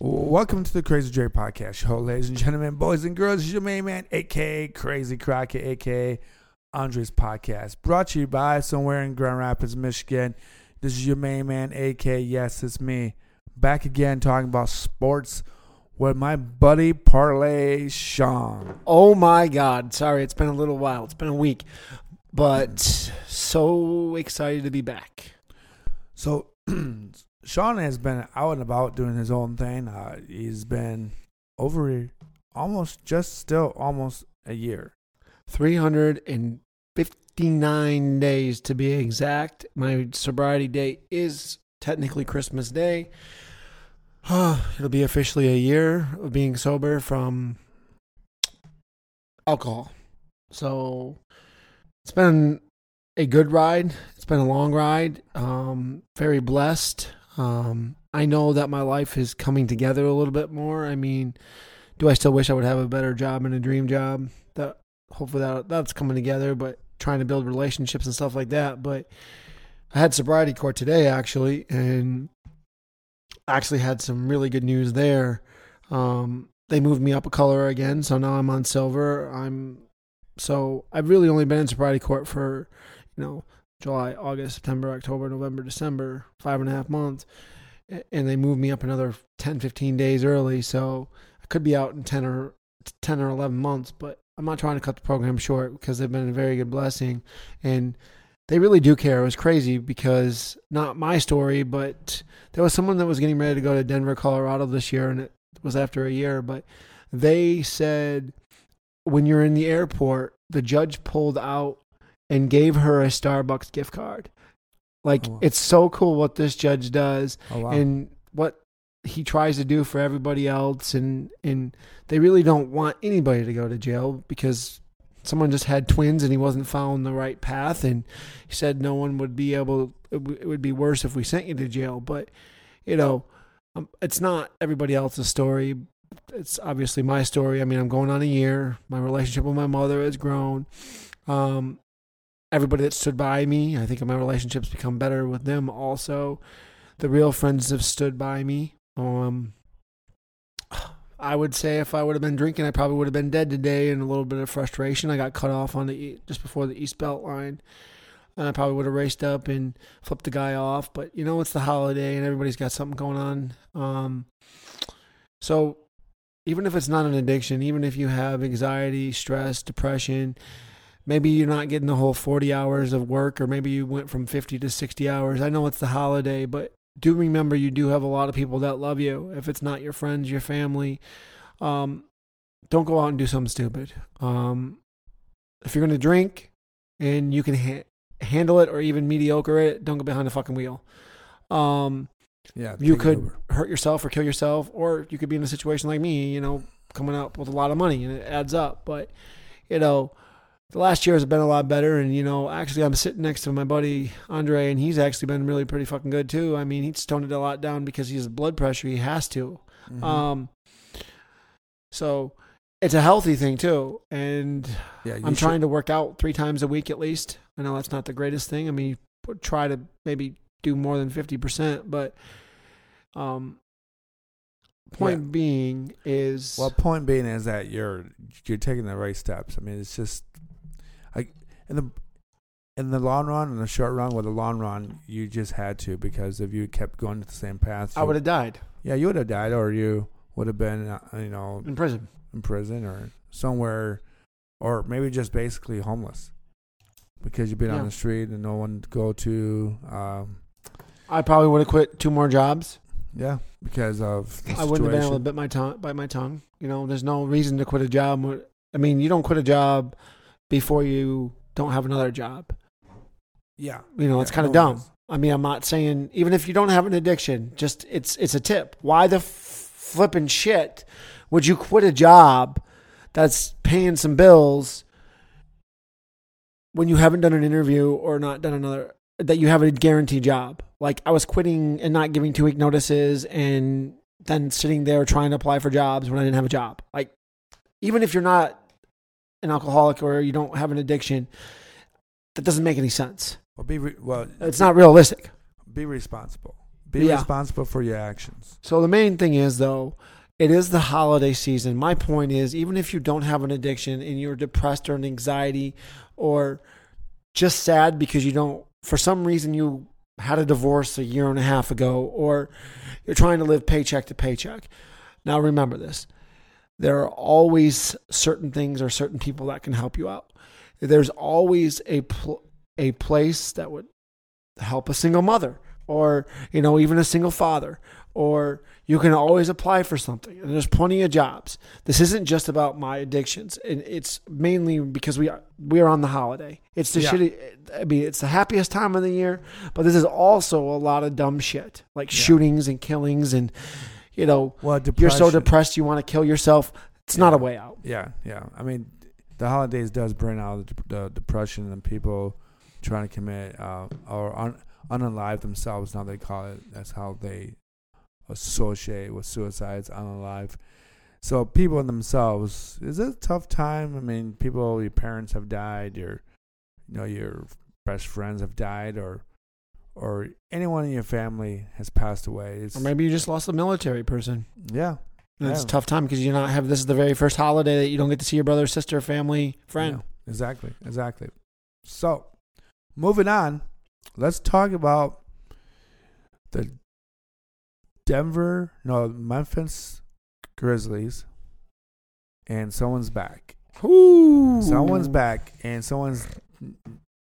Welcome to the Crazy Dre Podcast Show, ladies and gentlemen, boys and girls. It's your main man, aka Crazy Crockett, aka Andres Podcast, brought to you by somewhere in Grand Rapids, Michigan. This is your main man, aka Yes, it's me, back again talking about sports with my buddy Parlay Shawn. Oh my God. Sorry, it's been a little while. It's been a week, but so excited to be back. So, Shawn has been out and about doing his own thing. Uh, he's been over almost, just still almost a year. 359 days to be exact. My sobriety date is technically Christmas Day. It'll be officially a year of being sober from alcohol. So it's been a good ride. It's been a long ride. Um, very blessed. Um, I know that my life is coming together a little bit more. I mean, do I still wish I would have a better job and a dream job? That hopefully that that's coming together, but trying to build relationships and stuff like that. But I had sobriety court today actually, and actually had some really good news there. Um, they moved me up a color again, so now I'm on silver. I'm so I've really only been in sobriety court for you know July, August, September, October, November, December, five and a half months. And they moved me up another 10, 15 days early. So I could be out in 10 or 10 or 11 months, but I'm not trying to cut the program short because they've been a very good blessing. And they really do care. It was crazy because not my story, but there was someone that was getting ready to go to Denver, Colorado this year, and it was after a year. But they said when you're in the airport, the judge pulled out and gave her a Starbucks gift card. Like Oh, it's so cool what this judge does Oh, wow. and what he tries to do for everybody else. And and they really don't want anybody to go to jail because someone just had twins and he wasn't following the right path. And he said no one would be able it w- it would be worse if we sent you to jail. But you know um, it's not everybody else's story. It's obviously my story. I mean i'm going on a year. My relationship with my mother has grown. Um everybody that stood by me i think my relationships become better with them also the real friends have stood by me um I would say if I would have been drinking, I probably would have been dead today in a little bit of frustration. I got cut off on the just before the East Belt line, and I probably would have raced up and flipped the guy off. But you know, it's the holiday and everybody's got something going on. Um, so even if it's not an addiction, even if you have anxiety, stress, depression, maybe you're not getting the whole 40 hours of work, or maybe you went from 50 to 60 hours. I know it's the holiday, but do remember you do have a lot of people that love you. If it's not your friends, your family, um, don't go out and do something stupid. Um, if you're going to drink and you can ha- handle it or even mediocre it, don't go behind the fucking wheel. Um, yeah, you could hurt yourself or kill yourself, or you could be in a situation like me, you know, coming up with a lot of money and it adds up. But, you know, the last year has been a lot better. And, you know, actually, I'm sitting next to my buddy Andre, and he's actually been really pretty fucking good too. I mean, he's toned it a lot down because he has blood pressure. He has to. Mhm. Um, so it's a healthy thing too. And yeah, I'm should- trying to work out three times a week at least. I know that's not the greatest thing. I mean, you try to maybe do more than 50%, but um, point Yeah. being is Well, point being is that you're you're taking the right steps. I mean, it's just in the in the long run, in the short run, with the long run, you just had to because if you kept going to the same path, I would have died yeah, you would have died, or you would have been, uh, you know, in prison. in prison or somewhere, or maybe just basically homeless because you've been Yeah. on the street and no one to go to. Um, I probably would have quit two more jobs. yeah, because of the I wouldn't have been able to bite my tongue. Bite my tongue. You know, there's no reason to quit a job. I mean, you don't quit a job before you don't have another job. Yeah, You know, it's kind of no dumb. I mean, I'm not saying even if you don't have an addiction, just it's it's a tip. Why the f- flipping shit would you quit a job that's paying some bills when you haven't done an interview or not done another that you have a guaranteed job? Like I was quitting and not giving two week notices and then sitting there trying to apply for jobs when I didn't have a job. Like even if you're not an alcoholic or you don't have an addiction, that doesn't make any sense. Well, be re- well. It's not realistic. be responsible. Be Yeah. responsible for your actions. So the main thing is though, it is the holiday season. My point is even if you don't have an addiction and you're depressed or an anxiety or just sad because you don't for some reason you had a divorce a year and a half ago or you're trying to live paycheck to paycheck. Now remember this. There are always certain things or certain people that can help you out. There's always a pl- a place that would help a single mother or you know even a single father or you can always apply for something and there's plenty of jobs this isn't just about my addictions and it's mainly because we are we are on the holiday it's the Yeah. shitty i mean it's the happiest time of the year but this is also a lot of dumb shit like Yeah. shootings and killings and you know Well, you're so depressed you want to kill yourself it's not a way out Yeah, yeah. I mean, the holidays does bring out the, the depression and people trying to commit uh, or un, unalive themselves. Now they call it. That's how they associate with suicides, unalive. So people themselves, is it a tough time? I mean, people, your parents have died, your, you know, your best friends have died, or, or anyone in your family has passed away. It's, or maybe you just lost a military person yeah, and it's a tough time because you not have this is the very first holiday that you don't get to see your brother sister family friend Yeah, exactly, exactly. So, moving on, let's talk about the Denver, no, Memphis Grizzlies, and someone's back. Ooh. Someone's back, and someone's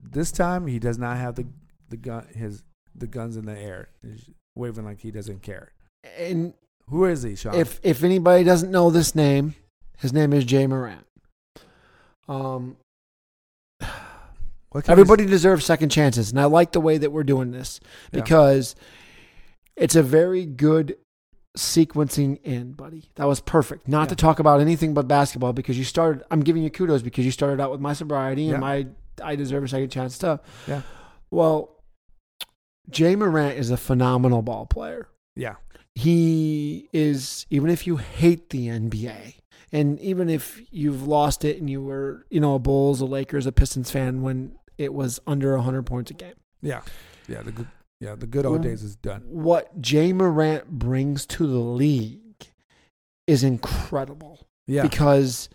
this time he does not have the the gun his the guns in the air, He's waving like he doesn't care. And Who is he, Shawn? if if anybody doesn't know this name, his name is Ja Morant. Um, What can you everybody deserves second chances, and I like the way that we're doing this Yeah. because it's a very good sequencing in, buddy. That was perfect. Not Yeah. to talk about anything but basketball because you started. I'm giving you kudos because you started out with my sobriety Yeah. and my I deserve a second chance stuff. Yeah. Well, Ja Morant is a phenomenal ball player. Yeah, he is even if you hate the NBA and even if you've lost it and you were you know a Bulls, a Lakers, a Pistons fan when it was under 100 points a game. yeah, yeah. The good, yeah, the good old days is done. What Ja Morant brings to the league is incredible Yeah, because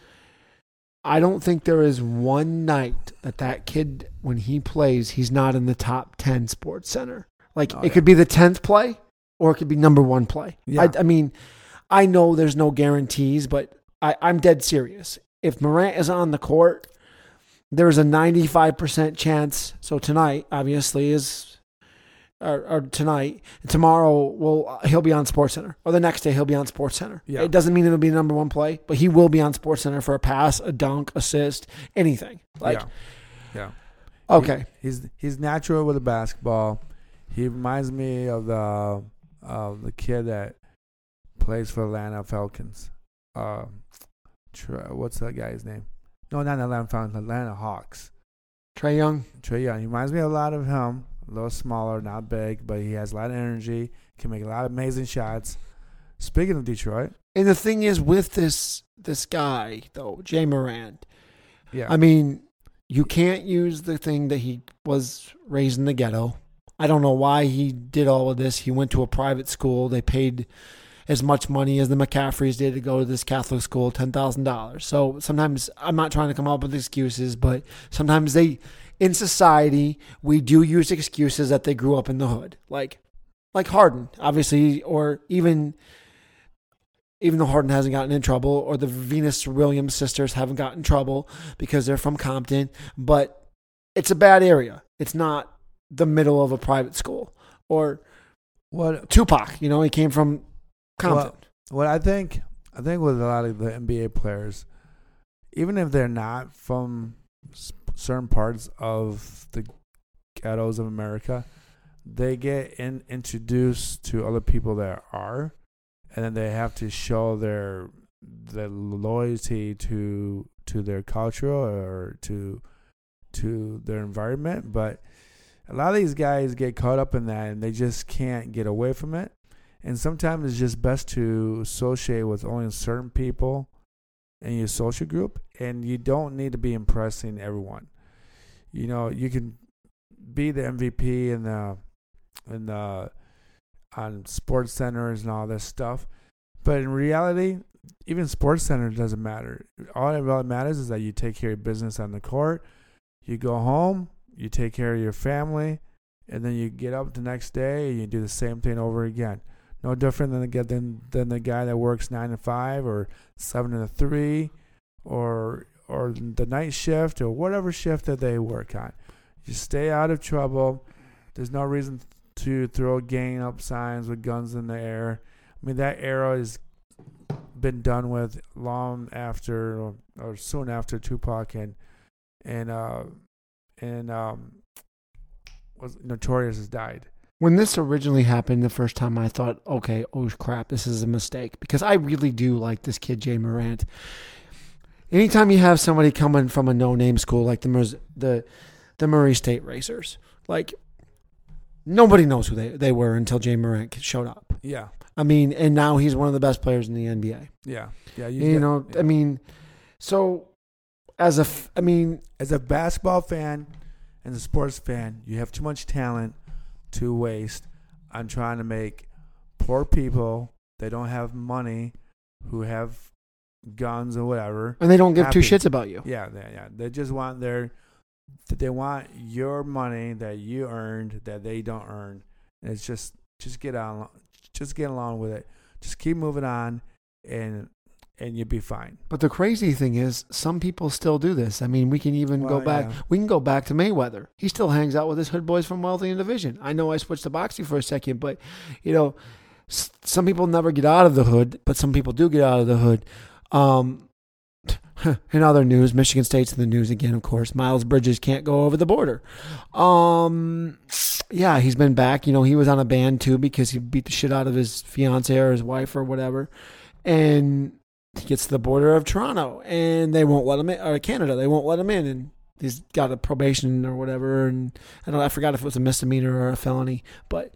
I don't think there is one night that that kid when he plays he's not in the top 10 sports center. Like Oh, it yeah. could be the 10th play or it could be number 1 play. Yeah. I, I mean, I know there's no guarantees, but I, I'm dead serious. If Morant is on the court, there's a 95% chance. So tonight, obviously, is or, or tonight, tomorrow, well, he'll be on Sports Center, or the next day he'll be on Sports Center. Yeah. It doesn't mean it'll be the number one play, but he will be on Sports Center for a pass, a dunk, assist, anything. Like, yeah, yeah. okay, He's he's natural with the basketball. He reminds me of the uh, the kid that plays for Atlanta Falcons. Uh, what's that guy's name? No, not Atlanta Falcons. Atlanta Hawks. Trae Young. Trae Young. He reminds me a lot of him. A little smaller, not big, but he has a lot of energy. Can make a lot of amazing shots. Speaking of Detroit, And the thing is, with this this guy though, Ja Morant, yeah, I mean, you can't use the thing that he was raised in the ghetto. I don't know why he did all of this. He went to a private school. They paid as much money as the McCaffreys did to go to this Catholic school, ten thousand dollars. So sometimes I'm not trying to come up with excuses, but sometimes they, in society, we do use excuses that they grew up in the hood, like, like Harden, obviously, or even. Even though Harden hasn't gotten in trouble, or the Venus Williams sisters haven't gotten in trouble because they're from Compton, but it's a bad area. It's not the middle of a private school. Or what Tupac, you know, he came from Compton. Well, what I think, I think with a lot of the NBA players, even if they're not from certain parts of the ghettos of America, they get in, introduced to other people that are, and then they have to show their their loyalty to to their culture or to to their environment. But a lot of these guys get caught up in that, and they just can't get away from it and sometimes it's just best to associate with only certain people in your social group and you don't need to be impressing everyone you know you can be the mvp in the in the on sports centers and all this stuff. But in reality, even sports center doesn't matter. All that really matters is that you take care of business on the court. You go home, you take care of your family, and then you get up the next day and you do the same thing over again. No different than the than, than the guy that works nine to five or seven to three, or or the night shift or whatever shift that they work on. You stay out of trouble. There's no reason to throw gang up signs with guns in the air. I mean that era has been done with long after or, soon after Tupac and and uh and um was Notorious has died. When this originally happened the first time, I thought, okay, oh crap, this is a mistake because I really do like this kid, Ja Morant. Anytime you have somebody coming from a no-name school like the the the Murray State Racers, like nobody knows who they, they were until Ja Morant showed up. Yeah. I mean, and now he's one of the best players in the NBA. Yeah. Yeah. You, get- know, yeah. I mean, so as a, f- I mean, as a basketball fan and a sports fan, you have too much talent to waste on trying to make poor people that don't have money, who have guns or whatever. and they don't give two shits about you. Yeah, they, yeah. They just want their, they want your money that you earned that they don't earn. And it's just, just get on, just get along with it. Just keep moving on, and and you'll be fine. But the crazy thing is, some people still do this. I mean, we can even go back. yeah. We can go back to Mayweather. He still hangs out with his hood boys from Wealthy and Division. I know I switched to boxing for a second, but you know, s- some people never get out of the hood, but some people do get out of the hood. Um, in other news, Michigan State's in the news again. Of course, Miles Bridges can't go over the border. Um, yeah, he's been back. You know, he was on a ban too because he beat the shit out of his fiance or his wife or whatever, and he gets to the border of Toronto and they won't let him in, or Canada, they won't let him in, and he's got a probation or whatever, and I don't, I forgot if it was a misdemeanor or a felony, but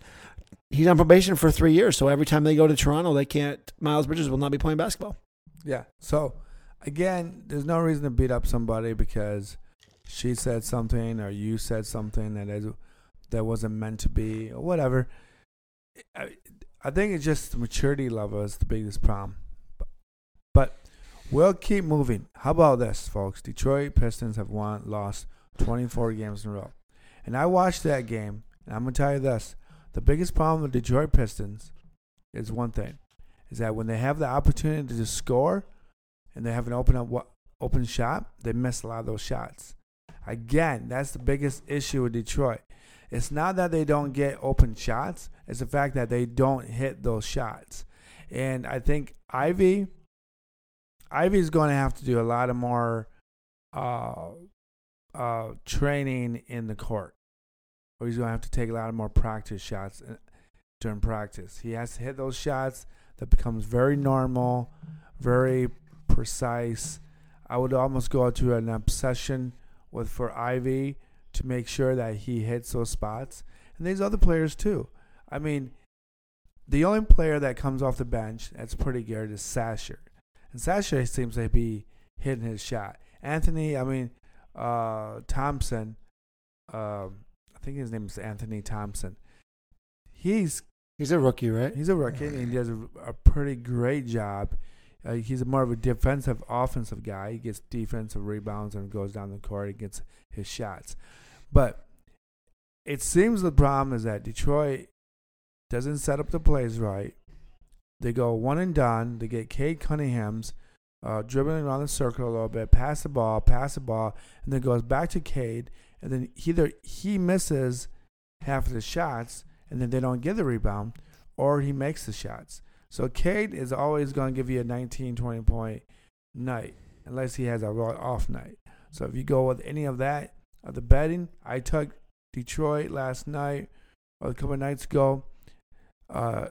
he's on probation for three years. So every time they go to Toronto, they can't. Miles Bridges will not be playing basketball. Yeah. So again, there's no reason to beat up somebody because she said something or you said something that is that wasn't meant to be or whatever. I, I think it's just the maturity level is the biggest problem. But, but we'll keep moving. How about this, folks? Detroit Pistons have won lost 24 games in a row. And I watched that game, and I'm going to tell you this. The biggest problem with Detroit Pistons is one thing is that when they have the opportunity to score and they have an open up open shot, they miss a lot of those shots. Again, that's the biggest issue with Detroit. It's not that they don't get open shots; it's the fact that they don't hit those shots. And I think Ivey, is going to have to do a lot of more uh, uh, training in the court, or he's going to have to take a lot of more practice shots uh, during practice. He has to hit those shots that becomes very normal, very precise. I would almost go to an obsession with for Ivey to make sure that he hits those spots. And these other players too. I mean, the only player that comes off the bench that's pretty good is Sasser. And Sasser seems to be hitting his shot. Anthony, I mean, uh, Thompson, um, I think his name is Anthony Thompson. He's He's a rookie, right? He's a rookie and he does a, a pretty great job. Uh, he's more of a defensive, offensive guy. He gets defensive rebounds and goes down the court and gets his shots. But it seems the problem is that Detroit doesn't set up the plays right. They go one and done. They get Cade Cunningham's uh, dribbling around the circle a little bit, pass the ball, pass the ball, and then goes back to Cade. And then either he misses half of the shots and then they don't get the rebound, or he makes the shots. So Cade is always going to give you a 19, 20 point night, unless he has a raw off night. So if you go with any of that, of the betting, I took Detroit last night, or a couple of nights ago, uh,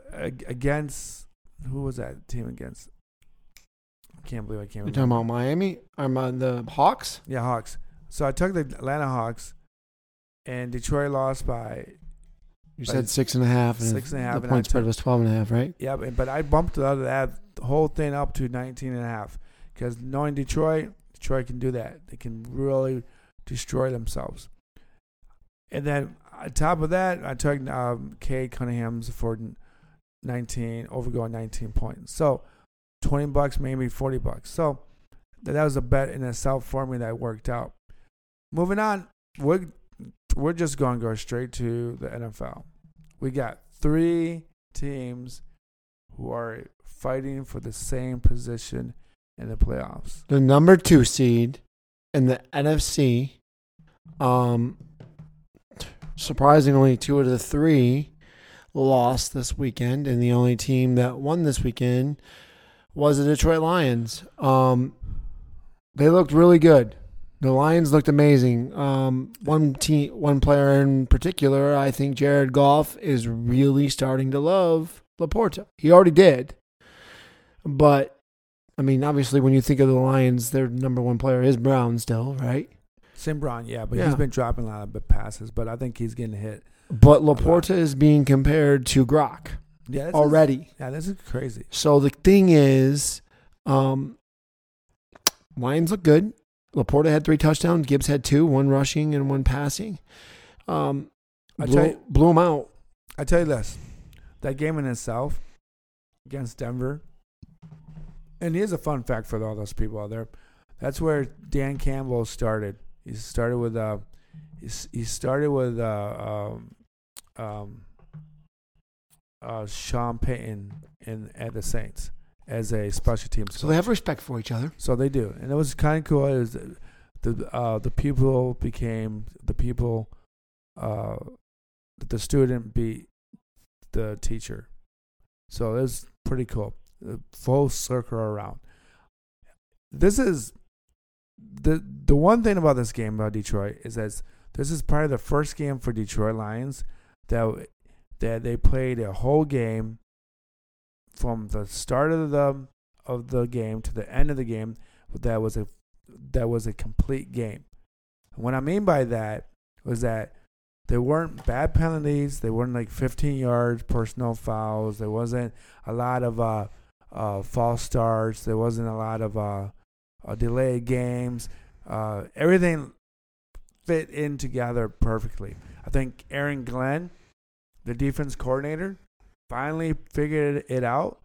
against, who was that team against? I can't believe I can't You're remember. talking about Miami? I'm on the Hawks. Yeah, Hawks. So I took the Atlanta Hawks, and Detroit lost by You said six and a half, and six and a half, the and point spread was twelve and a half, right? Yeah, but but I bumped the other that whole thing up to 19 and a half because knowing Detroit, Detroit can do that. They can really destroy themselves. And then on top of that, I took um, Cade Cunningham's for 19 overgoing 19 points. So 20 bucks, maybe 40 bucks. So that was a bet in itself for me that worked out. Moving on, we're we're just going to go straight to the NFL. We got three teams who are fighting for the same position in the playoffs. The number two seed in the NFC. Um, surprisingly, two of the three lost this weekend, and the only team that won this weekend was the Detroit Lions. Um, they looked really good. The Lions looked amazing. Um, one team, one player in particular, I think Jared Goff is really starting to love LaPorta. He already did, but I mean, obviously, when you think of the Lions, their number one player is Brown still, right? Sim Brown, yeah, but Yeah. he's been dropping a lot of passes, but I think he's getting hit. But LaPorta is being compared to Gronk. Yeah, this Is, already. yeah, this is crazy. So the thing is, um, Lions look good. LaPorta had three touchdowns. Gibbs had two, one rushing and one passing. Um, I blew, tell you- blew him out. I tell you this, that game in itself against Denver, and here's a fun fact for all those people out there. That's where Dan Campbell started. He started with uh, he, he started with uh, um, um, uh, Sean Payton in at the Saints as a special teams. So they have respect for each other. So they do, and it was kind of cool. Is the uh, the people became the people, uh, the student beat the teacher. So it was pretty cool. The full circle around. This is the the one thing about this game about Detroit is that this is probably the first game for Detroit Lions that that they played a whole game from the start of the of the game to the end of the game that was a that was a complete game. And what I mean by that was that there weren't bad penalties. There weren't like 15 yards, personal fouls. There wasn't a lot of uh, uh, false starts. There wasn't a lot of uh, uh, delayed games. Uh, everything fit in together perfectly. I think Aaron Glenn, the defense coordinator, finally figured it out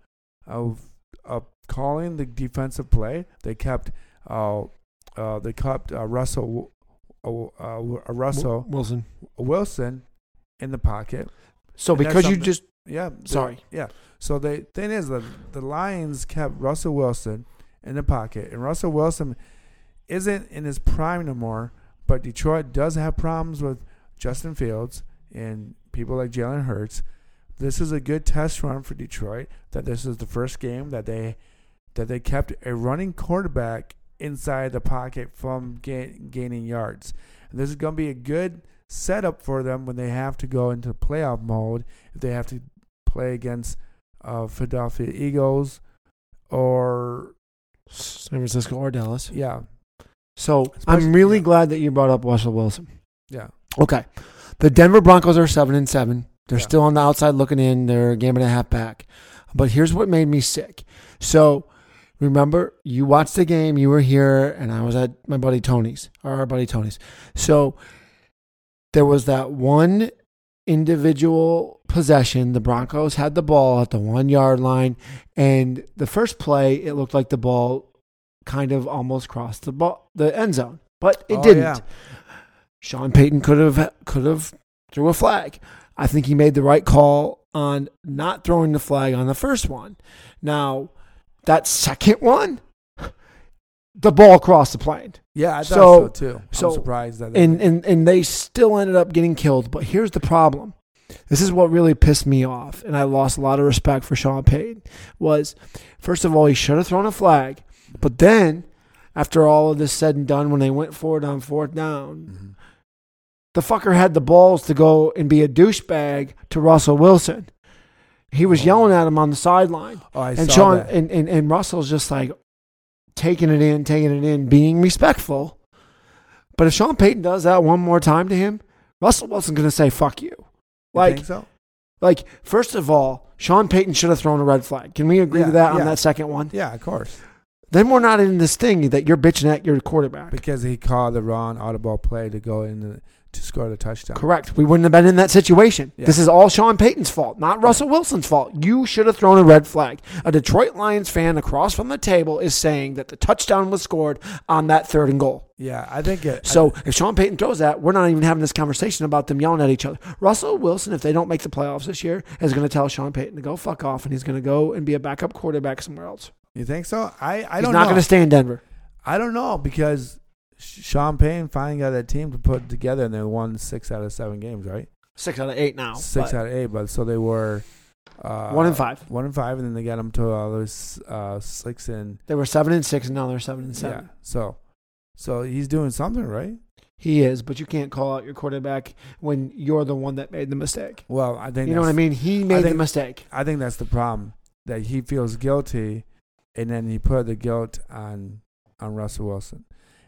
of, of calling the defensive play. They kept uh, uh, they kept uh, Russell uh, uh, Russell Wilson. Wilson in the pocket. So And because you just Yeah, Sorry. Yeah. So the thing is, the the Lions kept Russell Wilson in the pocket, and Russell Wilson isn't in his prime no more. But Detroit does have problems with Justin Fields and people like Jalen Hurts. This is a good test run for Detroit. That this is the first game that they that they kept a running quarterback inside the pocket from ga- gaining yards. And this is going to be a good setup for them when they have to go into playoff mode. If they have to play against uh, Philadelphia Eagles or San Francisco or Dallas. yeah, So Especially- I'm really yeah. glad that you brought up Russell Wilson. yeah, Okay. The Denver Broncos are seven and seven. They're Yeah. still on the outside looking in. They're a game and a half back. But here's what made me sick. So remember, you watched the game, you were here, and I was at my buddy Tony's, or our buddy Tony's. So there was that one individual possession. The Broncos had the ball at the one yard line, and the first play, it looked like the ball kind of almost crossed the ball, the end zone, but it Oh, didn't. yeah. Sean Payton could have could have threw a flag. I think he made the right call on not throwing the flag on the first one. Now, that second one, the ball crossed the plane. yeah. I thought So- so, too. so- I'm surprised that they- And, and and they still ended up getting killed. But here's the problem. This is what really pissed me off, and I lost a lot of respect for Sean Payton. Was first of all, he should have thrown a flag, but then after all of this said and done, when they went forward on fourth down, Mhm. The fucker had the balls to go and be a douchebag to Russell Wilson. He was Oh. yelling at him on the sideline. Oh, I and saw Sean that. and, and, and Russell's just like taking it in, taking it in, being respectful. But if Sean Payton does that one more time to him, Russell Wilson's gonna say fuck you. You Like think so? like first of all, Sean Payton should have thrown a red flag. Can we agree Yeah, to that on that second one? Yeah, of course. Then we're not in this thing that you're bitching at your quarterback. Because he called the wrong audible play to go in the, to score the touchdown. Correct. We wouldn't have been in that situation. Yeah. This is all Sean Payton's fault, not Russell Wilson's fault. You should have thrown a red flag. A Detroit Lions fan across from the table is saying that the touchdown was scored on that third and goal. Yeah, I think it. So if Sean Payton throws that, we're not even having this conversation about them yelling at each other. Russell Wilson, if they don't make the playoffs this year, is going to tell Sean Payton to go fuck off, and he's going to go and be a backup quarterback somewhere else. you think so? I I he's don't know. He's not going to stay in Denver. I don't know because Sean Payne finally got that team to put together, and they won six out of seven games, right? Six out of eight now. Six out of eight, but so they were uh, One and five. One and five, and then they got them to uh, those uh, six and They were seven and six, and now they're seven and seven. yeah. So, so he's doing something, right? He is, but you can't call out your quarterback when you're the one that made the mistake. Well, I think You know what I mean? He made the mistake. I think that's the problem that he feels guilty, and then he put the guilt on on Russell Wilson.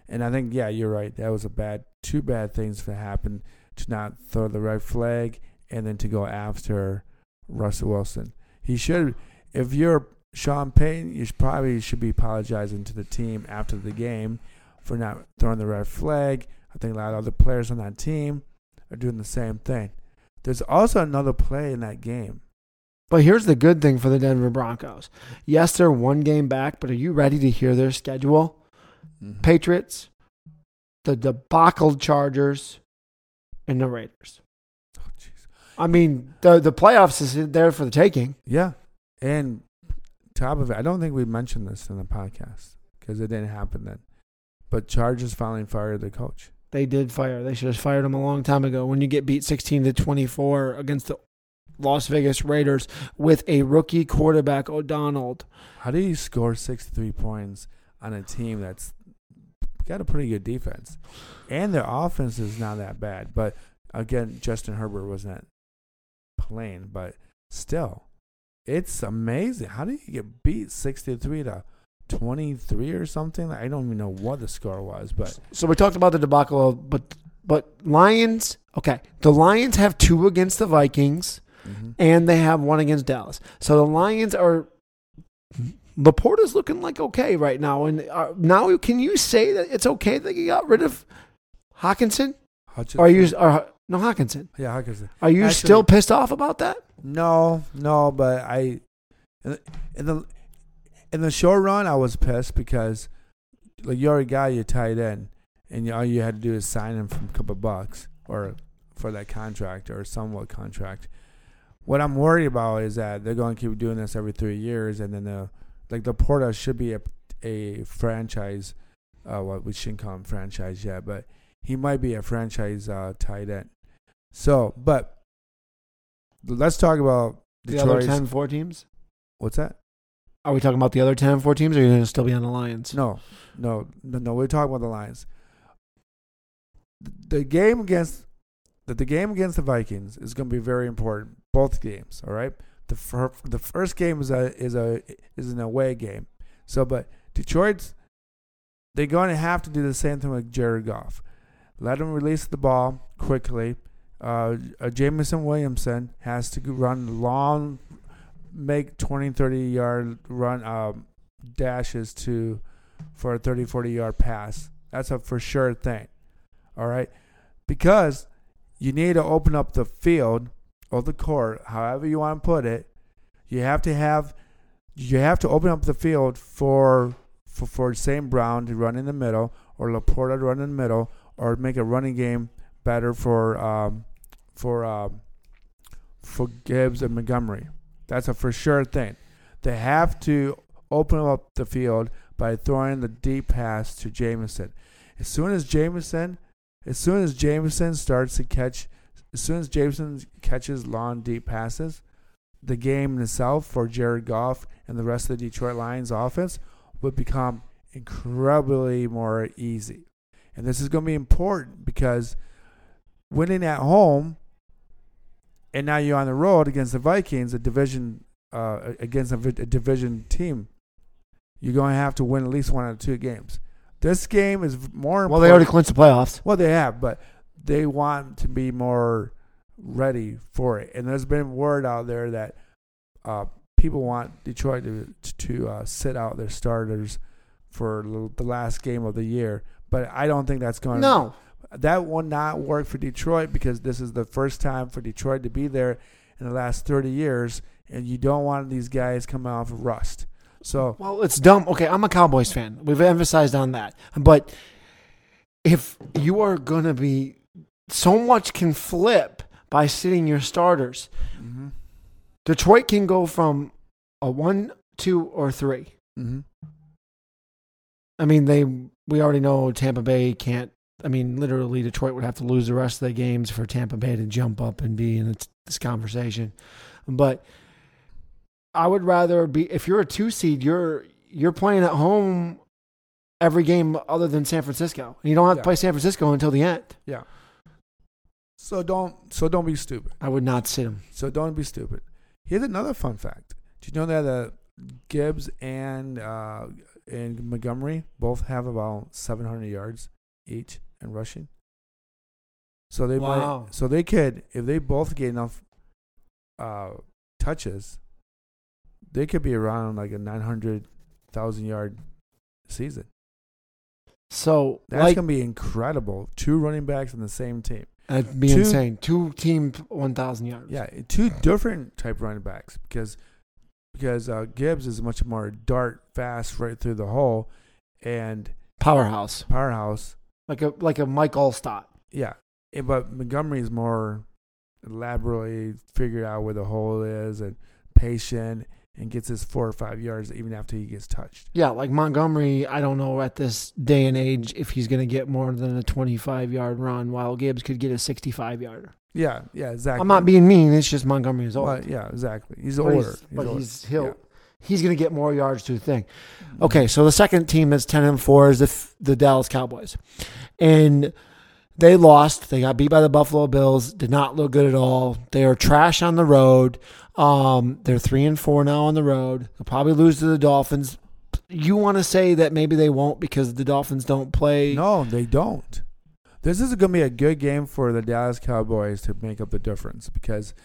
And I think, yeah, you're right. That was a bad, two bad things to happen to not throw the red flag and then to go after Russell Wilson. He should, if you're Sean Payton, you should probably should be apologizing to the team after the game for not throwing the red flag. I think a lot of other players on that team are doing the same thing. There's also another play in that game. But here's the good thing for the Denver Broncos. Yes, they're one game back, but are you ready to hear their schedule? Patriots, the debacle Chargers, and the Raiders. Oh, jeez. I mean, the the playoffs is there for the taking. Yeah, and top of it, I don't think we mentioned this in the podcast because it didn't happen then. But Chargers finally fired their coach. They did fire. They should have fired him a long time ago. When you get beat sixteen to twenty four against the Las Vegas Raiders with a rookie quarterback O'Connell. How do you score sixty three points on a team that's got a pretty good defense, and their offense is not that bad? But again, Justin Herbert wasn't playing, but still, it's amazing. How do you get beat sixty three to? 23 or something. I don't even know what the score was, but So we talked about the debacle, of, but but Lions. Okay, the Lions have two against the Vikings. mhm. and they have one against Dallas. So the Lions are. LaPorta's looking like okay right now, and uh, now can you say that it's okay that you got rid of Hockenson? Hutchinson- are you or no Hockenson? Yeah, Hockenson. Are you Actually- still pissed off about that? No, no, but I in the, in the short run I was pissed because like you already got your tight end and all you had to do is sign him for a couple bucks or for that contract or somewhat contract. What I'm worried about is that they're going to keep doing this every three years, and then the like the Porta should be a a franchise. Uh, well, we shouldn't call him franchise yet, but he might be a franchise uh, tight end. So, but let's talk about The other Detroit's. 10, 4 teams? What's that? Are we talking about the other 10, 4 teams, or are you going to still be on the Lions? No, no, no, no. We're talking about the Lions. The game against the, the game against the Vikings is going to be very important. Both games, all right. The fir- the first game is a is a is an away game. So, but Detroit's they're going to have to do the same thing with Jared Goff. Let him release the ball quickly. Uh, uh, Jameson Williamson has to run long, make 20, 30 yard run um, dashes to for a 30, 40 yard pass. That's a for sure thing. All right. Because you need to open up the field or the court, however you want to put it. You have to have you have to open up the field for for, for St. Brown to run in the middle or LaPorta to run in the middle or make a running game better for um, for um, for Gibbs and Montgomery. That's a for sure thing. They have to open up the field by throwing the deep pass to Jameson. As soon as Jameson, as soon as Jameson starts to catch, as soon as Jameson catches long deep passes, the game in itself for Jared Goff and the rest of the Detroit Lions offense would become incredibly more easy. And this is going to be important because winning at home and now you're on the road against the Vikings, a division uh, against a, a division team. You're going to have to win at least one out of two games. This game is more. Well, they already clinched the playoffs. well, they have, but they want to be more ready for it. And there's been word out there that uh, people want Detroit to to uh, sit out their starters for the last game of the year. But I don't think that's going. No. that will not work for Detroit because this is the first time for Detroit to be there in the last 30 years, and you don't want these guys coming off of rust. So Well, it's dumb. Okay, I'm a Cowboys fan. We've emphasized on that. But if you are going to be so much can flip by sitting your starters, mm-hmm. Detroit can go from a one, two, or three. Mm-hmm. I mean, they we already know Tampa Bay can't. I mean, literally, Detroit would have to lose the rest of the games for Tampa Bay to jump up and be in this conversation. But I would rather be if you're a two seed, you're you're playing at home every game other than San Francisco. And you don't have Yeah. to play San Francisco until the end. So don't so don't be stupid. I would not sit them. So don't be stupid. Here's another fun fact. Did you know that uh, Gibbs and uh, and Montgomery both have about 700 yards each in rushing? So they Wow. might. So they could, if they both get enough uh, touches, they could be around like a 900,000 yard season. So That's like gonna be incredible. Two running backs on the same team. That'd be two- insane. Two team one thousand yards. Yeah, two different type running backs because because uh, Gibbs is much more dart fast right through the hole, and Powerhouse. powerhouse. Like a like a Mike Alstott. Yeah, but Montgomery is more elaborately figured out where the hole is and patient and gets his four or five yards even after he gets touched. Yeah, like Montgomery, I don't know at this day and age if he's going to get more than a 25 yard run, while Gibbs could get a 65 yarder. Yeah, yeah, exactly. I'm not being mean. It's just Montgomery is old. Well, yeah, exactly. He's But older. he's- but older. he's he'll Yeah. he's going to get more yards to the thing. Okay, so the second team that's 10 and 4 is the the Dallas Cowboys. And they lost. They got beat by the Buffalo Bills. Did not look good at all. They are trash on the road. Um, they're 3 and 4 now on the road. They'll probably lose to the Dolphins. You want to say that maybe they won't because the Dolphins don't play No, they don't. This is going to be a good game for the Dallas Cowboys to make up the difference because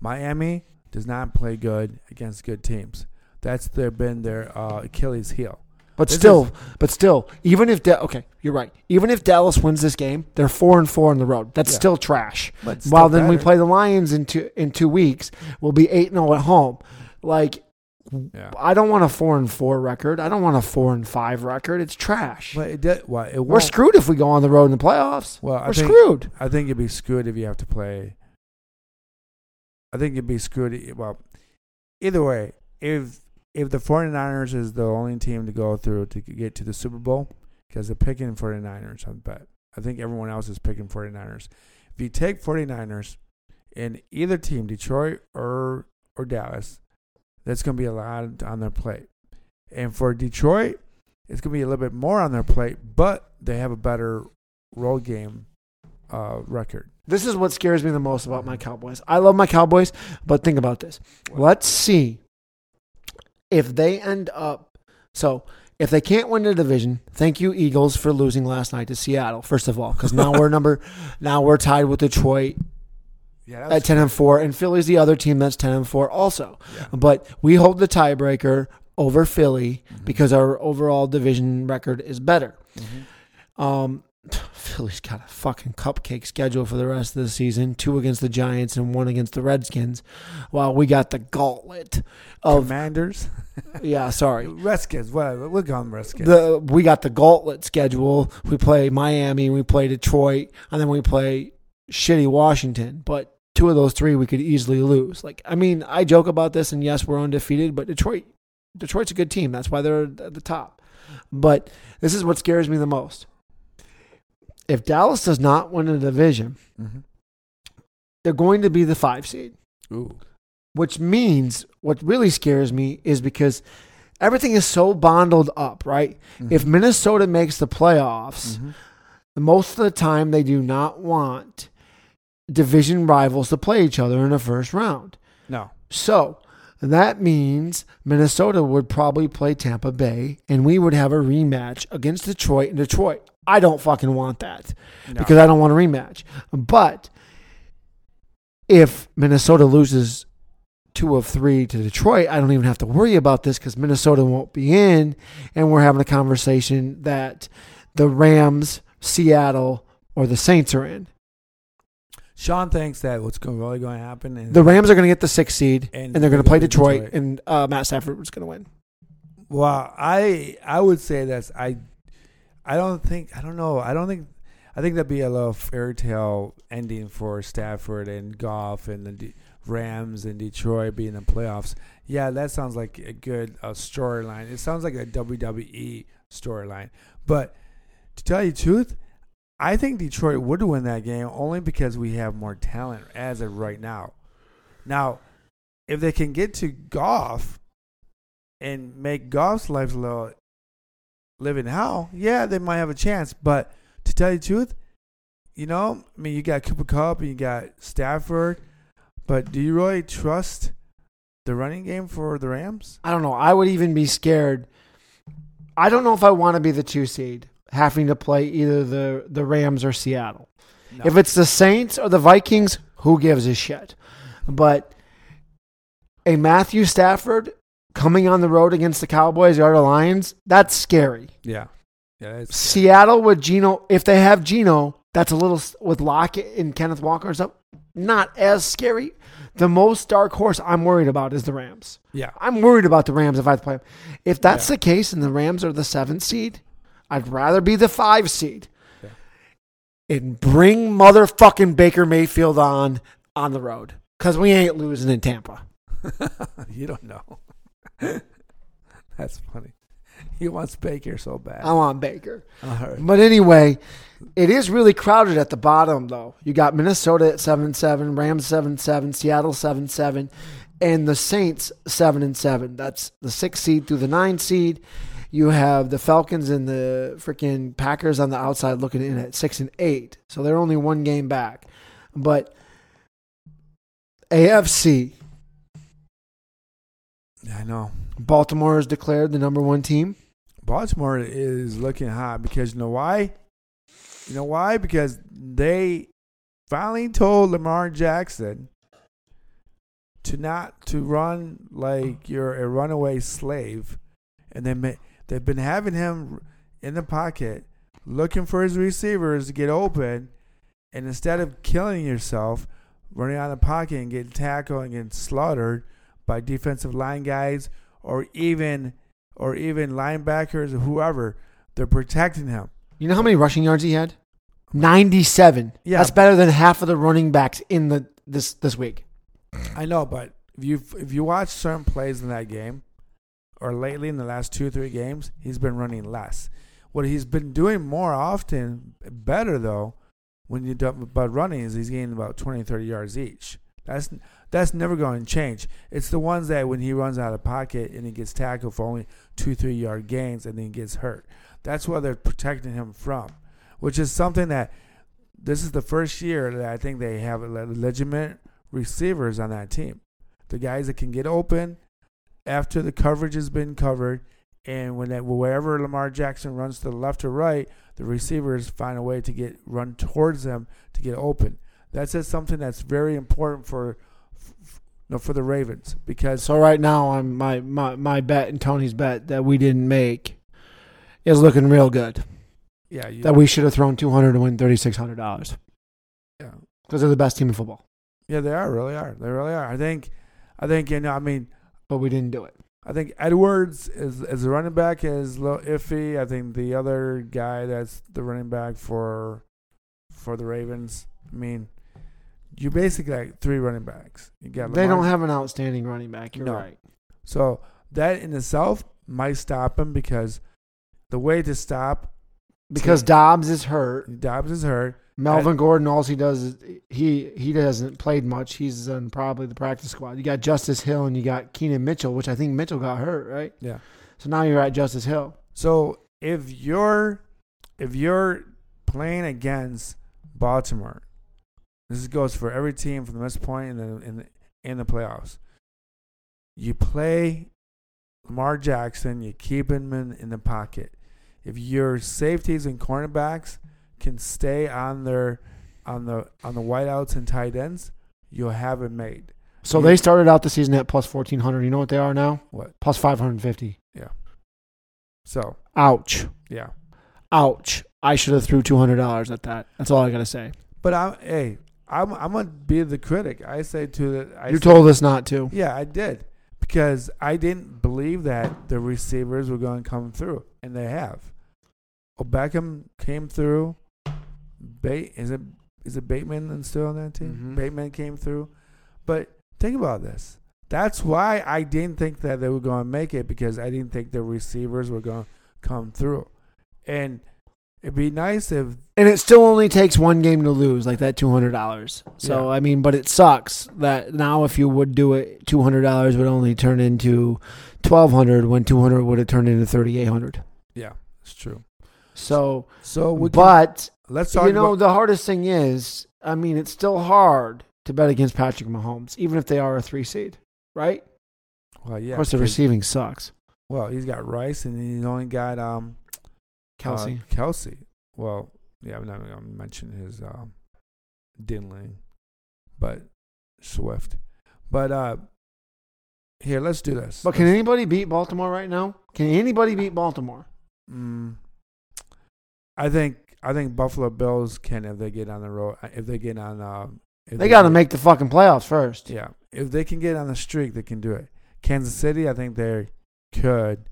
Miami does not play good against good teams. That's their been their uh, Achilles heel. But This still, is- but still, even if da- okay, you're right. Even if Dallas wins this game, they're four and four on the road. That's Yeah. still trash. But While still then we play the Lions in two in two weeks, we'll be eight and zero at home. Like Yeah. I don't want a four and four record. I don't want a four and five record. It's trash. But it did, well, it We're screwed if we go on the road in the playoffs. Well, I We're think, screwed. I think you'd be screwed if you have to play. I think you'd be screwed. Well, either way, if if the 49ers is the only team to go through to get to the Super Bowl, because they're picking 49ers, I bet. I think everyone else is picking 49ers. If you take 49ers in either team, Detroit or or Dallas, that's going to be a lot on their plate. And for Detroit, it's going to be a little bit more on their plate, but they have a better road game uh, record. This is what scares me the most about my Cowboys. I love my Cowboys, but think about this. Let's see if they end up. So, if they can't win the division, thank you Eagles for losing last night to Seattle. First of all, because now we're number, now we're tied with Detroit Yeah, at ten and four, and Philly's the other team that's ten and four also. Yeah. But we hold the tiebreaker over Philly because our overall division record is better. Um, Philly's got a fucking cupcake schedule for the rest of the season: two against the Giants and one against the Redskins. While we got the gauntlet of Commanders, yeah, sorry, Redskins, whatever. We'll call them Redskins. the we got the gauntlet schedule. We play Miami, we play Detroit, and then we play shitty Washington. But two of those three we could easily lose. Like I mean, I joke about this, and yes, we're undefeated, but Detroit, Detroit's a good team. That's why they're at the top. But this is what scares me the most. If Dallas does not win the division, Mhm. they're going to be the five seed Ooh. which means what really scares me is because everything is so bundled up, right? If Minnesota makes the playoffs, Mhm. most of the time they do not want division rivals to play each other in the first round. No. So that means Minnesota would probably play Tampa Bay and we would have a rematch against Detroit in Detroit. I don't fucking want that no. because I don't want a rematch. But if Minnesota loses two of three to Detroit, I don't even have to worry about this because Minnesota won't be in. And we're having a conversation that the Rams, Seattle, or the Saints are in. Shawn thinks that what's going really going to happen is The Rams are going to get the sixth seed, And and, they're going to play Detroit, Detroit. and uh, Matt Stafford is going to win. Well, I I would say that's I I don't think I don't know I don't think I think that'd be a little fairy tale ending for Stafford and Goff and the D- Rams and Detroit being in the playoffs. Yeah, that sounds like a good uh, storyline. It sounds like a WWE storyline. But to tell you the truth, I think Detroit would win that game only because we have more talent as of right now. Now, if they can get to Goff and make Goff's life a little living hell, yeah, they might have a chance. But to tell you the truth, you know, I mean, you got Cooper Kupp and you got Stafford, but do you really trust the running game for the Rams? I don't know. I would even be scared. I don't know if I want to be the two seed, having to play either the, the Rams or Seattle. No. If it's the Saints or the Vikings, who gives a shit? But a Matthew Stafford coming on the road against the Cowboys or the Lions, that's scary. yeah, yeah, it's, Seattle with Geno, if they have Geno, that's a little with Lockett and Kenneth Walker and stuff, not as scary. The most dark horse I'm worried about is the Rams. yeah, I'm worried about the Rams if I play them. If that's Yeah. the case and the Rams are the seventh seed, I'd rather be the five seed Yeah. and bring motherfucking Baker Mayfield on on the road because we ain't losing in Tampa. you don't know. That's funny. He wants Baker so bad. I want Baker. But anyway, it is really crowded at the bottom, though. You got Minnesota at 7 7, Rams 7 7, Seattle seven seven, and the Saints seven and seven. That's the six seed through the nine seed. You have the Falcons and the freaking Packers on the outside looking in at six and eight, so they're only one game back. But AFC, I know. Baltimore is declared the number one team. Baltimore is looking hot because you know why? You know why? Because they finally told Lamar Jackson to not to run like you're a runaway slave, and they they've been having him in the pocket looking for his receivers to get open, and instead of killing yourself, running out of the pocket and getting tackled and getting slaughtered by defensive line guys or even or even linebackers or whoever, they're protecting him. You know how many rushing yards he had? Ninety-seven. Yeah. that's better than half of the running backs in the this this week. I know, but if you if you watch certain plays in that game, or lately in the last two or three games, he's been running less. What he's been doing more often, better though, when you do about running is he's getting about 20, 30 yards each. That's that's never going to change. It's the ones that when he runs out of pocket and he gets tackled for only two, three yard gains and then gets hurt. That's what they're protecting him from, which is something that this is the first year that I think they have legitimate receivers on that team. The guys that can get open after the coverage has been covered, and when that, wherever Lamar Jackson runs to the left or right, the receivers find a way to get run towards them to get open. That's just something that's very important for, no, for the Ravens because So right now, I'm my, my my bet and Tony's bet that we didn't make is looking real good. yeah, you, That we should have thrown two hundred to win thirty six hundred dollars yeah, because they're the best team in football, yeah, they are really are they really are. I think, I think you know, I mean, but we didn't do it. I think Edwards is as a running back is a little iffy. I think the other guy that's the running back for for the Ravens. I mean, you basically like three running backs. You got They don't have an outstanding running back. You're No. right. so that in itself might stop him because the way to stop Because Dobbs is hurt. Dobbs is hurt. Melvin Gordon, all he does is he he hasn't played much. He's on probably the practice squad. You got Justice Hill and you got Keaton Mitchell, which I think Mitchell got hurt, right? Yeah. So now you're at Justice Hill. So if you're if you're playing against Baltimore, this goes for every team from this point in the in the, in the playoffs. You play Lamar Jackson, you keep him in, in the pocket. If your safeties and cornerbacks can stay on their on the on the wideouts and tight ends, you'll have it made. So You- they started out the season at plus fourteen hundred. You know what they are now? What? plus five hundred fifty? Yeah. So Ouch. yeah, Ouch. I should have threw two hundred dollars at that. That's all I gotta say. But I'm hey, I'm I'm gonna be the critic. I say to the I you say- told us not to. Yeah, I did because I didn't believe that the receivers were going to come through, and they have. Oh, Beckham came through. Bait is it is it Bateman and still on that team? Mhm. Bateman came through, but think about this. That's why I didn't think that they were going to make it because I didn't think the receivers were going to come through, and it'd be nice if And it still only takes one game to lose, like that two hundred dollars. So Yeah. I mean, but it sucks that now if you would do it, two hundred dollars would only turn into twelve hundred when two hundred would have turned into thirty eight hundred. yeah, it's true. So, So we can, but let's talk you know, about the hardest thing is, I mean, it's still hard to bet against Patrick Mahomes, even if they are a three seed, right? well, yeah, of course, the receiving sucks. Well, he's got Rice and he's only got um Kelce. Uh, Kelce. Well, yeah, I'm not going to mention his um, Dinling, but Swift. But uh, here, let's do this. but can Let's- anybody beat Baltimore right now? Can anybody beat Baltimore? Mm, I think I think Buffalo Bills can if they get on the road. If they get on, um, if They got to make the fucking playoffs first. Yeah, if they can get on the streak, they can do it. Kansas City, I think they could.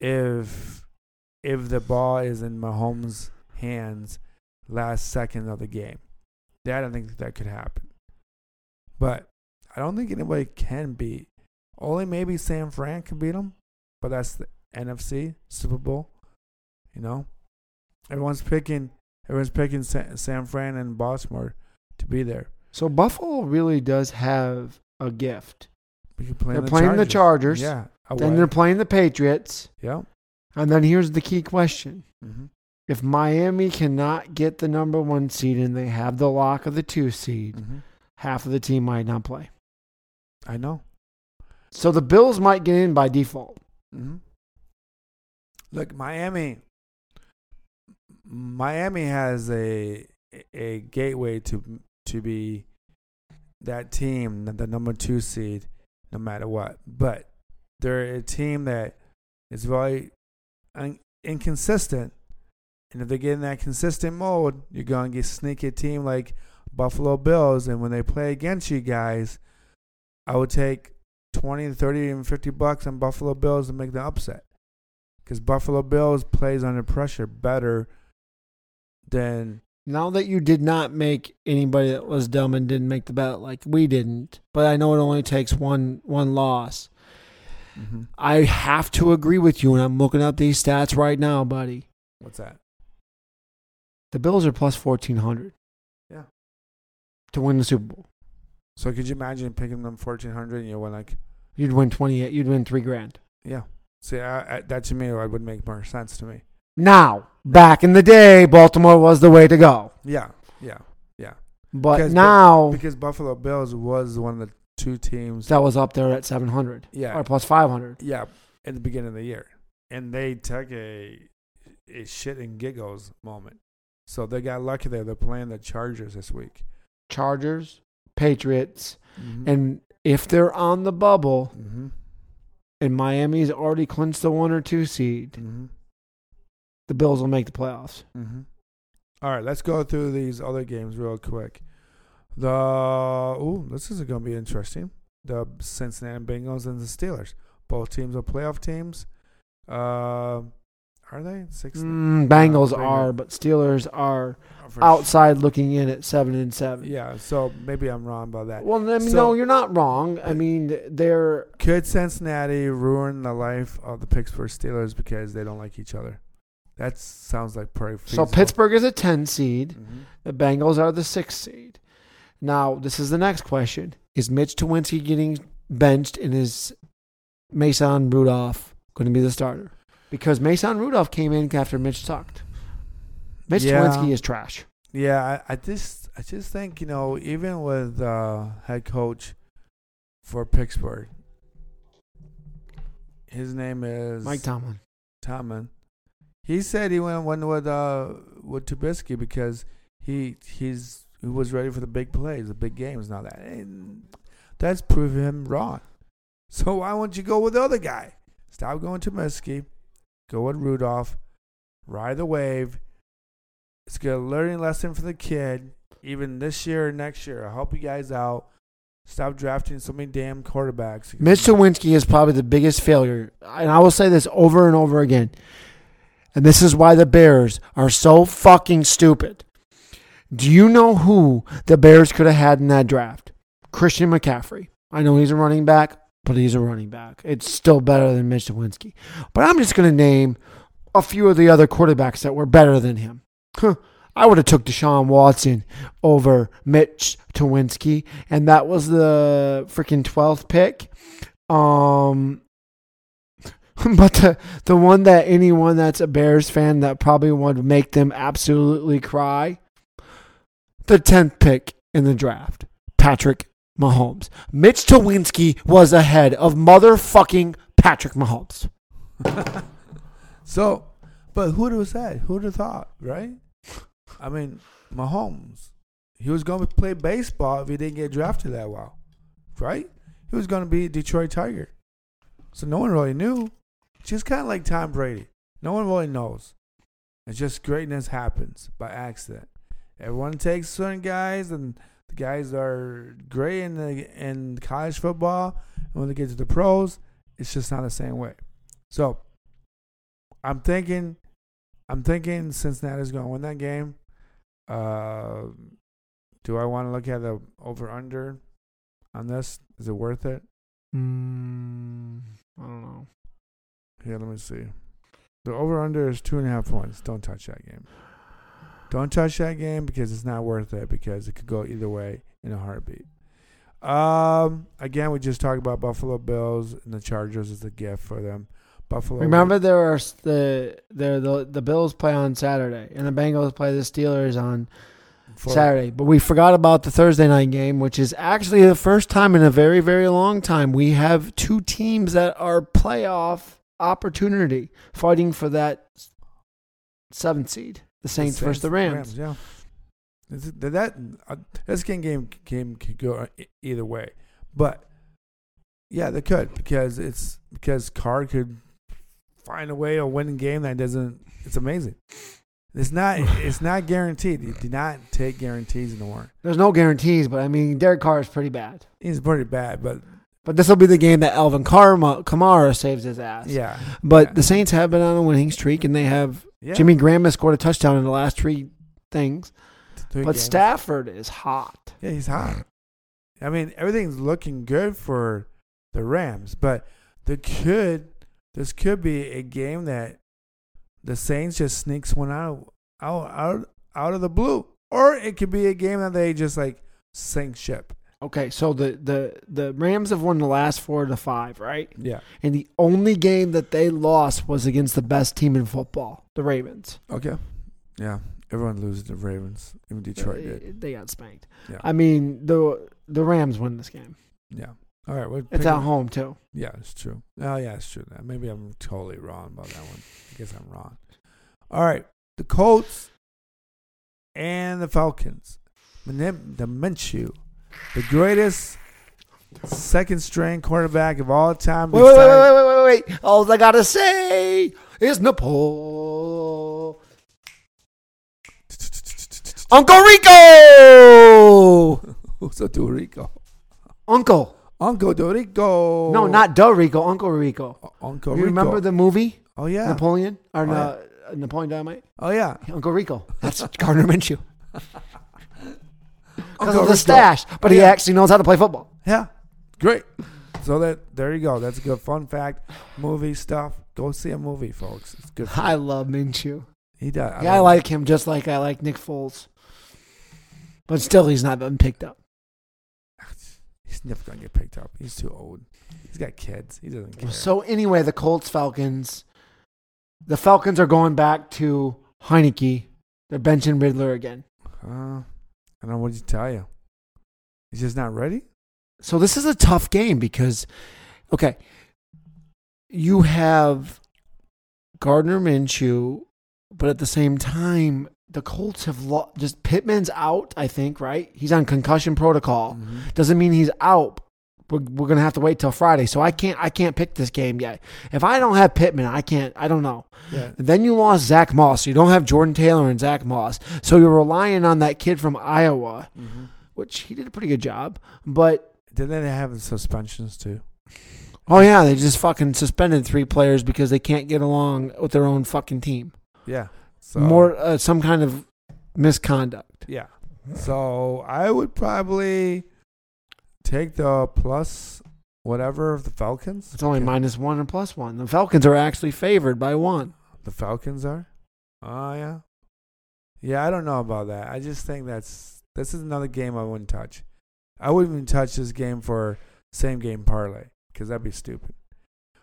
If if the ball is in Mahomes' hands last second of the game, that I think that could happen. But I don't think anybody can beat. Only maybe San Fran can beat them, but that's the NFC Super Bowl. You know, everyone's picking everyone's picking San, Fran and Baltimore to be there. So Buffalo really does have a gift. Play They're the playing the Chargers. Yeah. Then they're playing the Patriots. yeah. And then here's the key question. Mm-hmm. If Miami cannot get the number one seed and they have the lock of the two seed, Mm-hmm. half of the team might not play. I know. So the Bills might get in by default. Mm-hmm. Look, Miami. Miami has a a gateway to to be that team, the number two seed, no matter what. But they're a team that is very inconsistent, and if they get in that consistent mode, you're gonna get sneaky team like Buffalo Bills, and when they play against you guys, I would take 20, 30, and 50 bucks on Buffalo Bills to make the upset. Because Buffalo Bills plays under pressure better than Now that you did not make anybody that was dumb and didn't make the bet like we didn't, but I know it only takes one one loss. Mm-hmm. I have to agree with you, and I'm looking up these stats right now, buddy. what's that? The Bills are plus fourteen hundred. Yeah. To win the Super Bowl, So could you imagine picking them fourteen hundred and you win like you'd win twenty eight. You'd win three grand. yeah? See, I, I, that to me would make more sense to me. Now, back in the day, Baltimore was the way to go, Yeah, Yeah, yeah, but Because- now because Buffalo Bills was one of the two teams. that was up there at seven hundred Yeah, or plus five hundred. yeah, in the beginning of the year, and they took a a shit and giggles moment. So they got lucky there. They're playing the Chargers this week. Chargers, Patriots, Mm-hmm. and if they're on the bubble mm-hmm. and Miami's already clinched the one or two seed, Mm-hmm. the Bills will make the playoffs. Mm-hmm. All right, let's go through these other games real quick. The oh, this is going to be interesting. The Cincinnati Bengals and the Steelers. Both teams are playoff teams. Uh, are they six? Mm, Bengals are, but Steelers are for outside looking in at seven and seven. Yeah, so maybe I'm wrong about that. Well, I mean, So- no, you're not wrong. I mean, they're Could Cincinnati ruin the life of the Pittsburgh Steelers because they don't like each other? That sounds like pretty. so. Pittsburgh is a ten seed. Mhm. The Bengals are the sixth seed. Now, this is the next question: Is Mitch Tawinski getting benched, and is Mason Rudolph going to be the starter? Because Mason Rudolph came in after Mitch sucked. Mitch Yeah. Tawinski is trash. Yeah, I, I just I just think you know even with uh, head coach for Pittsburgh, his name is Mike Tomlin. Tomlin. He said he went went with uh with Trubisky because he he's he was ready for the big plays, the big games. and all that and that's proving him wrong. So why won't you go with the other guy? Stop going to Trubisky, go with Rudolph, ride the wave. It's a good learning lesson for the kid, even this year or next year. I'll help you guys out. Stop drafting so many damn quarterbacks. Mitch Lewinsky is probably the biggest failure. And I will say this over and over again. And this is why the Bears are so fucking stupid. Do you know who the Bears could have had in that draft? Christian McCaffrey. I know he's a running back, but he's a running back. It's still better than Mitch Lewinsky. But I'm just going to name a few of the other quarterbacks that were better than him. Huh. I would have took Deshaun Watson over Mitch Lewinsky, and that was the freaking 12th pick. Um, but the the one that anyone that's a Bears fan that probably would make them absolutely cry, the 10th pick in the draft, Patrick Mahomes. Mitch Lewinsky was ahead of motherfucking Patrick Mahomes. So, but who'd have said? Who'd have thought, right? I mean, Mahomes. He was going to play baseball if he didn't get drafted that well, right? He was going to be Detroit Tiger. So no one really knew. Just kind of like Tom Brady. No one really knows. It's just greatness happens by accident. Everyone takes certain guys, and the guys are great in the in college football. And when they get to the pros, it's just not the same way. So I'm thinking, I'm thinking Cincinnati's going to win that game. Uh, do I want to look at the over under on this? Is it worth it? Mm, I don't know. Here, let me see. The over under is two and a half points. Don't touch that game. Don't touch that game because it's not worth it because it could go either way in a heartbeat. Um, again, we just talked about Buffalo Bills and the Chargers as a gift for them. Buffalo. Remember, there are the there the the Bills play on Saturday, and the Bengals play the Steelers on Saturday. But we forgot about the Thursday night game, which is actually the first time in a very very long time we have two teams that are playoff opportunity fighting for that seventh seed. The Saints, versus the Rams. yeah. It's- That, that uh, this game game game could go e- either way, but yeah, they could because it's because Carr could find a way to win a game that doesn't. It's amazing. It's not. It's not guaranteed. You do not take guarantees anymore. There's no guarantees, but I mean Derek Carr is pretty bad. He's pretty bad, but But this will be the game that Alvin Karma, Kamara saves his ass. yeah, But yeah. the Saints have been on a winning streak, and they have yeah. Jimmy Graham has scored a touchdown in the last three things. Three But games. Stafford is hot. Yeah, he's hot. I mean, everything's looking good for the Rams, but the could this could be a game that the Saints just sneaks one out out out out of the blue, or it could be a game that they just like sink ship. Okay, so the, the, the Rams have won the last four to five, right? Yeah. And the only game that they lost was against the best team in football, the Ravens. Okay. Yeah. Everyone loses the Ravens. Even Detroit they, did. they got spanked. Yeah. I mean, the the Rams win this game. Yeah. All right. It's at home too. Yeah, it's true. Oh, yeah, it's true. Maybe I'm totally wrong about that one. I guess I'm wrong. All right, the Colts and the Falcons. The Minshew, the greatest second string quarterback of all time. Wait, wait, wait, wait, wait, wait, wait. All I gotta say is Nepal. Uncle Rico. Who's a Dorico? Uncle. Uncle Dorico. No, not Dorico. Uncle Rico. Uncle you Rico. remember the movie Oh yeah. Napoleon or Oh, no, yeah. uh, Napoleon Dynamite? oh yeah. Uncle Rico. That's Gardner Minshew. Because of the stash, but he yeah. actually knows how to play football. Yeah, great. So that there you go. That's a good fun fact. Movie stuff. Go see a movie, folks. It's good. I love Minshew. He does. Yeah, I like him just like I like Nick Foles. But still, he's not been picked up. He's never gonna get picked up. He's too old. He's got kids. He doesn't care. So anyway, the Colts Falcons. The Falcons are going back to Heinicke. They're benching Ridder again. uh, I don't know what to tell you. He's just not ready. So this is a tough game because, okay, you have Gardner Minshew, but at the same time, the Colts have lo- just Pittman's out. I think right. He's on concussion protocol. Mm-hmm. Doesn't mean he's out, we're, we're gonna have to wait till Friday. So I can't I can't pick this game yet. If I don't have Pittman, I can't. I don't know. Yeah. Then you lost Zach Moss. So you don't have Jordan Taylor and Zach Moss. So you're relying on that kid from Iowa, Mm-hmm. which he did a pretty good job. But Didn't they have suspensions too? oh yeah, they just fucking suspended three players because they can't get along with their own fucking team. Yeah. So More uh, some kind of misconduct. Yeah. So I would probably take the plus whatever of the Falcons. It's only Okay. minus one and plus one. The Falcons are actually favored by one. The Falcons are. Oh yeah. Yeah, I don't know about that. I just think that's this is another game I wouldn't touch. I wouldn't even touch this game for same game parlay because that'd be stupid.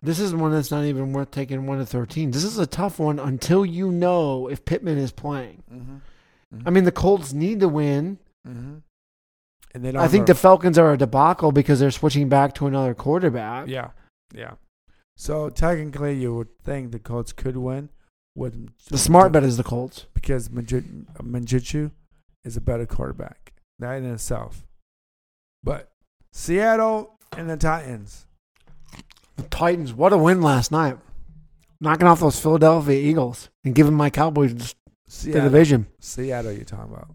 This is one that's not even worth taking one to thirteen. This is a tough one until you know if Pittman is playing. Mm-hmm. I mean, the Colts need to win. mm-hmm. And they don't. I think the Falcons are a debacle because they're switching back to another quarterback. yeah, yeah. So technically, you would think the Colts could win with The smart bet is the Colts. because Manju- Manjuchu is a better quarterback. That in itself. But Seattle and the Titans. The Titans, what a win last night. Knocking off those Philadelphia Eagles and giving my Cowboys the division. Seattle, you're talking about.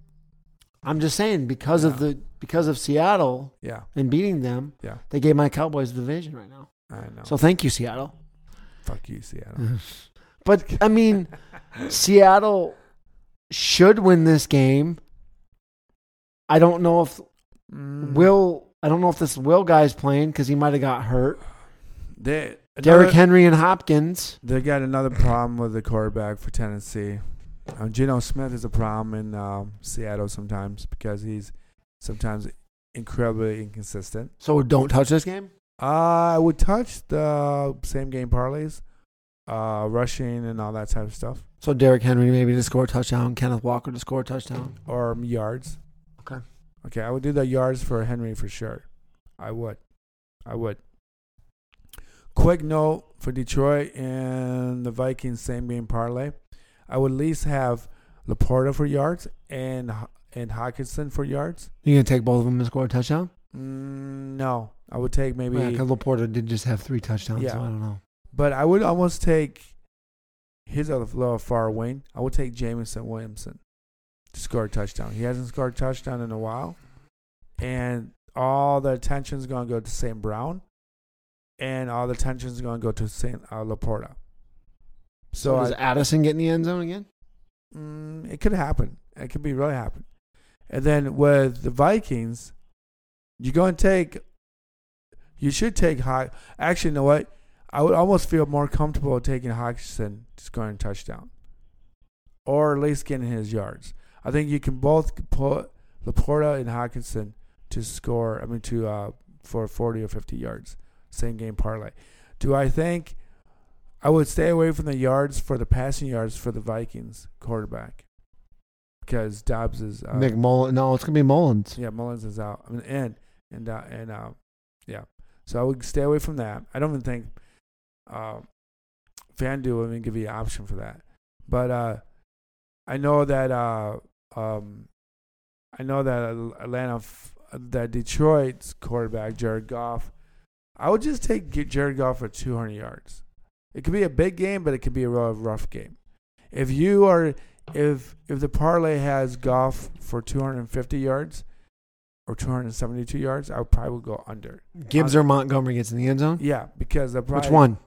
I'm just saying because of the because of Seattle Yeah, and beating them, Yeah. they gave my Cowboys the division right now. I know. So thank you, Seattle. Fuck you, Seattle. But I mean, Seattle should win this game. I don't know if Mm. Will. I don't know if this Will guy's playing because he might have got hurt. They, Derrick Henry and Hopkins. They got another problem with the quarterback for Tennessee. Um, Geno Smith is a problem in um, Seattle sometimes because he's sometimes incredibly inconsistent. So don't touch this game. Uh, I would touch the same game parlays, uh, rushing and all that type of stuff, So Derrick Henry maybe to score a touchdown. Kenneth Walker to score a touchdown. or yards. Okay. Okay, I would do the yards for Henry for sure. I would. I would. Quick note for Detroit and the Vikings same game parlay. I would at least have LaPorta for yards and and Hockenson for yards. You gonna take both of them and score a touchdown? Mm, no, I would take maybe, Yeah, because LaPorta did just have three touchdowns. Yeah. So I don't know. but I would almost take his other little far wing. I would take Jameson Williamson to score a touchdown. He hasn't scored a touchdown in a while, and all the attention is going to go to St. Brown, and all the attention is going to go to St. Uh, LaPorta. So So does I, Addison get in the end zone again? mm, it could happen. It could be really happen. And then with the Vikings, you're going to take. You should take high. Actually, you know what? I would almost feel more comfortable taking Hockenson scoring a touchdown, or at least getting his yards. I think you can both put LaPorta and Hockenson to score. I mean, to uh, for forty or fifty yards, same game parlay. Do I think I would stay away from the yards for the passing yards for the Vikings quarterback because Dobbs is uh, Nick Mullens. No, it's gonna be Mullens. yeah, Mullens is out. I mean, and and uh, and uh, yeah. So I would stay away from that. I don't even think uh, FanDuel would even give you an option for that. But uh, I know that uh, um, I know that Atlanta, f- that Detroit's quarterback Jared Goff. I would just take Jared Goff for 200 yards. It could be a big game, but it could be a real rough game. If you are if if the parlay has Goff for 250 yards or 272 yards, I would probably go under. Gibbs or Montgomery gets in the end zone. Yeah, because the Which one?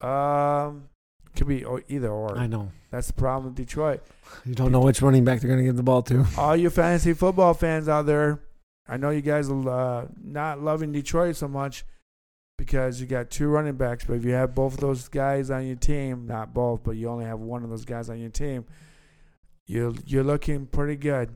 Um, could be either or. I know. That's the problem with Detroit. You don't know which running back they're gonna give the ball to. All you fantasy football fans out there, I know you guys are uh, not loving Detroit so much because you got two running backs. But if you have both of those guys on your team, not both, but you only have one of those guys on your team, you're you're looking pretty good.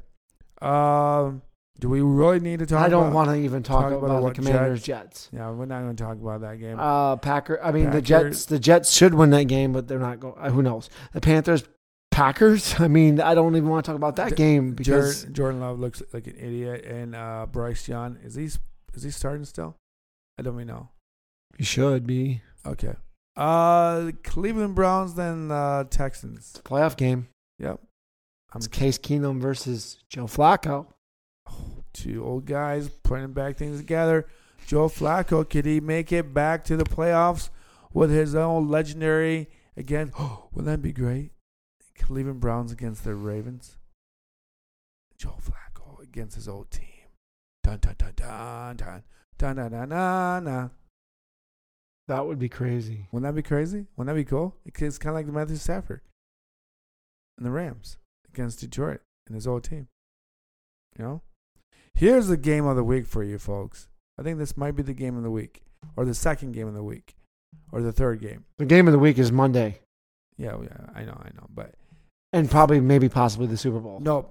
Um, do we really need to talk? I don't about, want to even talk, talk about, about the what Commanders Jets. Yeah, we're not going to talk about that game. Uh, Packer. I mean, the Jets. The Jets should win that game, but they're not going. Uh, who knows? The Panthers, Packers. I mean, I don't even want to talk about that J- game because Jordan, Jordan Love looks like an idiot, and uh, Bryce Young is he is he starting still? I don't even know. he should be Okay. Uh, Cleveland Browns then uh, Texans. it's a playoff game. Yep. It's Case Keenum versus Joe Flacco. two old guys putting back things together. Joe Flacco, could he make it back to the playoffs with his own legendary again? Wouldn't that be great? Cleveland Browns against the Ravens. Joe Flacco against his old team. Dun dun dun dun dun dun dun dun dun. dun. That would be crazy. Wouldn't that be crazy? Wouldn't that be cool? It's kind of like the Matthew Stafford and the Rams against Detroit and his old team. You know? Here's the game of the week for you folks. I think this might be the game of the week, or the second game of the week, or the third game. The game of the week is Monday, Yeah, yeah, I know, I know. But and probably, maybe, possibly the Super Bowl. no,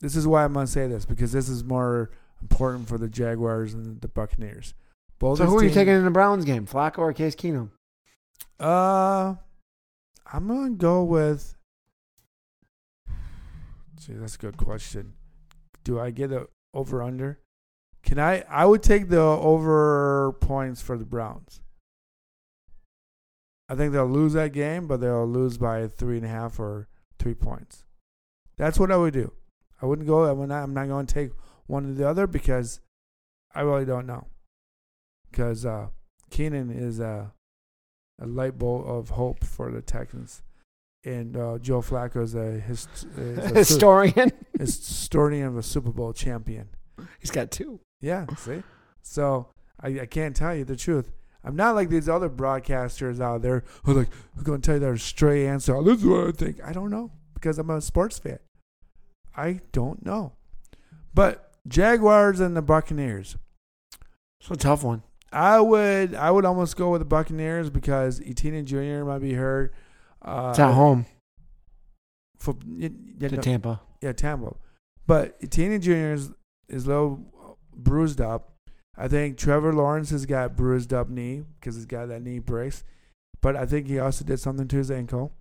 this is why I'm to say this because this is more important for the Jaguars and the Buccaneers. Both So who are you taking in the Browns game, Flacco or Case Keenum? Uh, I'm gonna go with. See, that's a good question. Do I get a over under? Can I? I would take the over points for the Browns. I think they'll lose that game, but they'll lose by three and a half or three points. That's what I would do. I wouldn't go. I would not, I'm not going to take one or the other because I really don't know. Because uh, Keenan is a a light bulb of hope for the Texans, and uh, Joe Flacco is a, his, is a su- Historian. historian of a Super Bowl champion. He's got two. Yeah, see? So I, I can't tell you the truth. I'm not like these other broadcasters out there who are like who going to tell you their stray answer. "Oh, This is what I think. I don't know because I'm a sports fan. I don't know. But Jaguars and the Buccaneers. It's a tough one. I would I would almost go with the Buccaneers because Etienne Jr. might be hurt. Uh, It's at home For, to Tampa. yeah, Tampa. But Etienne Jr. is, is a little bruised up. I think Trevor Lawrence has got bruised up knee because he's got that knee brace. But I think he also did something to his ankle.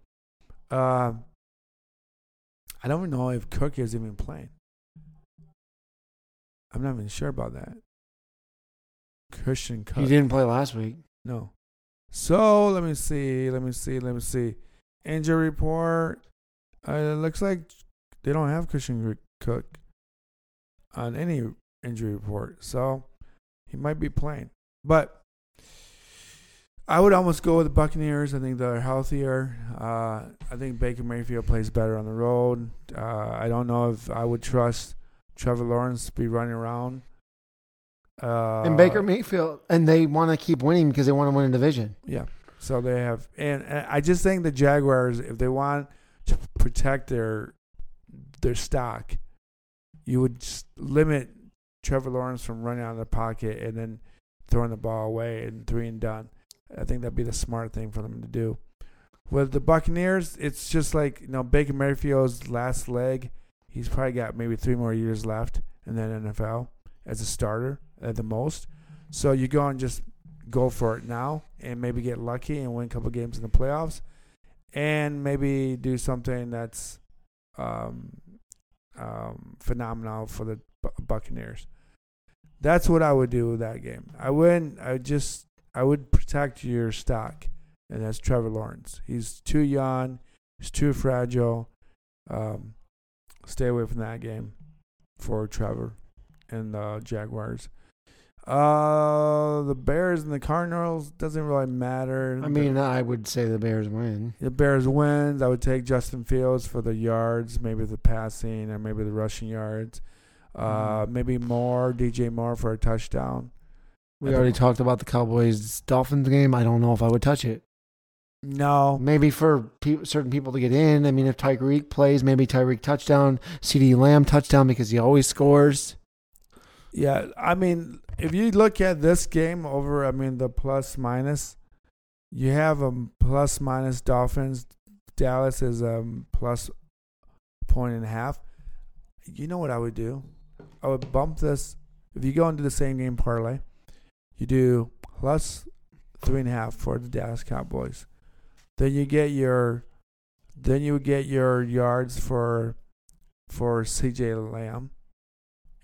Uh, I don't even know if Cook is even playing. I'm not even sure about that. Christian Cook. He didn't play last week. No. So let me see. Let me see. Let me see. Injury report. Uh, it looks like they don't have Christian Cook on any injury report. So he might be playing. But I would almost go with the Buccaneers. I think they're healthier. Uh, I think Baker Mayfield plays better on the road. Uh, I don't know if I would trust Trevor Lawrence to be running around. Uh, and Baker Mayfield, and they want to keep winning because they want to win a division. Yeah. So they have, and, and I just think the Jaguars, if they want to protect their their stock, you would limit Trevor Lawrence from running out of the pocket and then throwing the ball away and three and done. I think that'd be the smart thing for them to do. With the Buccaneers, it's just like you know Baker Mayfield's last leg. He's probably got maybe three more years left in the NFL as a starter at the most. So you go and just go for it now and maybe get lucky and win a couple games in the playoffs and maybe do something that's um, um, phenomenal for the Bu- Buccaneers. That's what I would do with that game. I wouldn't. I just. I would protect your stock, and that's Trevor Lawrence. He's too young. He's too fragile. Um, stay away from that game for Trevor and the Jaguars. Uh, the Bears and the Cardinals doesn't really matter. I mean, I would say the Bears win. the Bears wins. I would take Justin Fields for the yards, maybe the passing, or maybe the rushing yards. Uh, maybe more DJ Moore for a touchdown. We already talked about the Cowboys Dolphins game. I don't know if I would touch it. No, Maybe for pe- certain people to get in. I mean, if Tyreek plays, maybe Tyreek touchdown, CeeDee Lamb touchdown because he always scores. yeah. I mean, if you look at this game over, I mean the plus minus, you have a plus minus Dolphins. Dallas is a plus point and a half. You know what I would do? I would bump this. If you go into the same game parlay, you do plus three and a half for the Dallas Cowboys. Then you get your, then you get your yards for, for C.J. Lamb,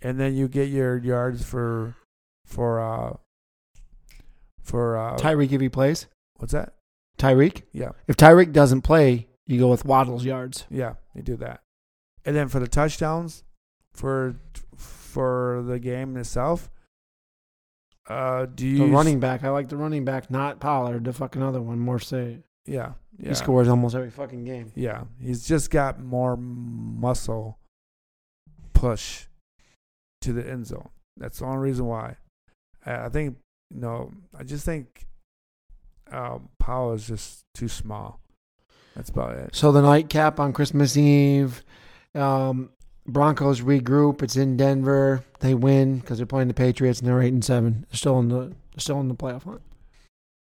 and then you get your yards for, for uh, for uh, Tyreek if he plays. what's that? Tyreek. Yeah, If Tyreek doesn't play, you go with Waddle's yards. yeah, you do that, and then for the touchdowns, for for the game itself, Uh, do you The running back. I like the running back, not Pollard. The fucking other one, Morse. Yeah, yeah, He scores almost every fucking game. yeah. He's just got more muscle push to the end zone. That's the only reason why. I think you know. I just think um, Powell is just too small. That's about it. So the nightcap on Christmas Eve, um, Broncos regroup. It's in Denver. They win because they're playing the Patriots and they're eight and seven. They're still in the still in the playoff hunt.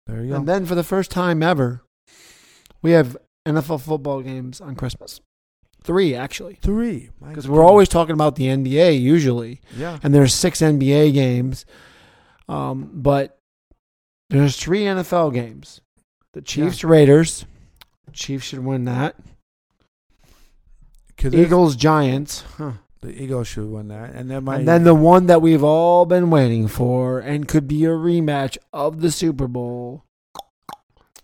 There you go. And then for the first time ever, we have NFL football games on Christmas. Three actually, Three. Because we're always talking about the NBA usually, yeah. and there's six NBA games, um, but there's three NFL games. The Chiefs Raiders. Chiefs should win that. Eagles Giants. Huh. The Eagles should win that, and then my And then the one that we've all been waiting for and could be a rematch of the Super Bowl.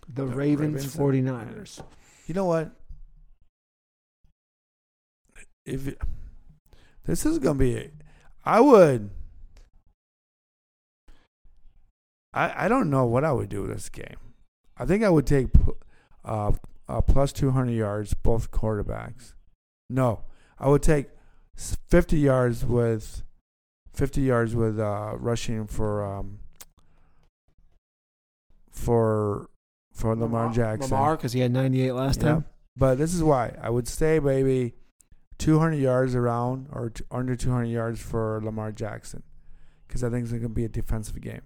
The, The Ravens, Ravens 49ers. You know what? If it- this is gonna be, I would. I I don't know what I would do with this game. I think I would take uh, uh plus two hundred yards both quarterbacks. No, I would take fifty yards with fifty yards with uh rushing for um for for Lamar Jackson. Lamar, because he had 98 last Yeah. time. But this is why I would say maybe 200 yards around or t- under 200 yards for Lamar Jackson because I think it's going to be a defensive game.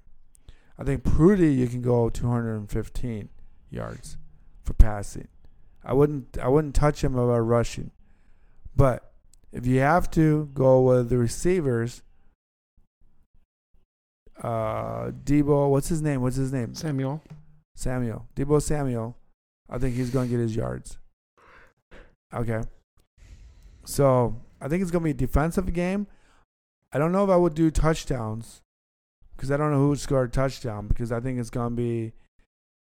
I think Purdy you can go 215 yards for passing. I wouldn't I wouldn't touch him about rushing. But if you have to go with the receivers uh Deebo, what's his name? What's his name? Samuel. Samuel. Deebo Samuel. I think he's going to get his yards. Okay. So I think it's going to be a defensive game. I don't know if I would do touchdowns because I don't know who would score a touchdown because I think it's going to be.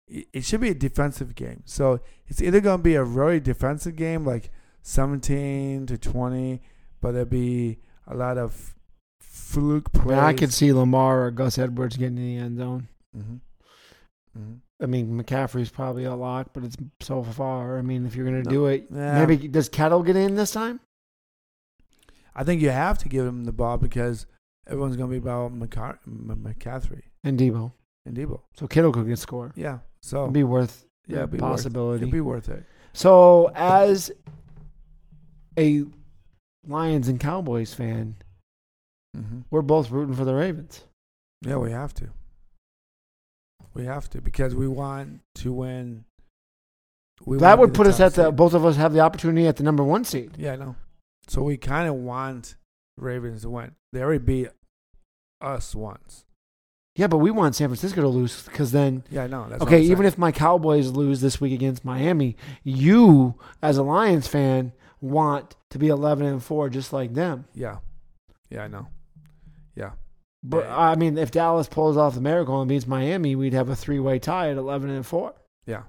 it- should be a defensive game. So it's either going to be a really defensive game, like 17 to 20, but there'll be a lot of fluke I, plays. mean, I could see Lamar or Gus Edwards getting in the end zone. hmm hmm I mean, McCaffrey's probably a lock, but it's so far. I mean, if you're going to No. do it, Yeah. maybe does Kittle get in this time? I think you have to give him the ball because everyone's going to be about McCar- M- McCaffrey And Deebo. and Deebo. So Kittle could get score. Yeah. So It'd be worth yeah, it'd be worth, possibility. it'd be worth it. So, as a Lions and Cowboys fan, hmm we're both rooting for the Ravens. Yeah, we have to. We have to because we want to win. We that would put us at the both of us have the opportunity at the number one seed. Yeah, I know. So we kind of want Ravens win. They already beat us once. Yeah, but we want San Francisco to lose because then, Yeah, I know. That's okay, even if my Cowboys lose this week against Miami, you as a Lions fan want to be eleven and four just like them. yeah, yeah, I know. Yeah, But Yeah. I mean, if Dallas pulls off the miracle and beats Miami, we'd have a three way tie at eleven and four. yeah.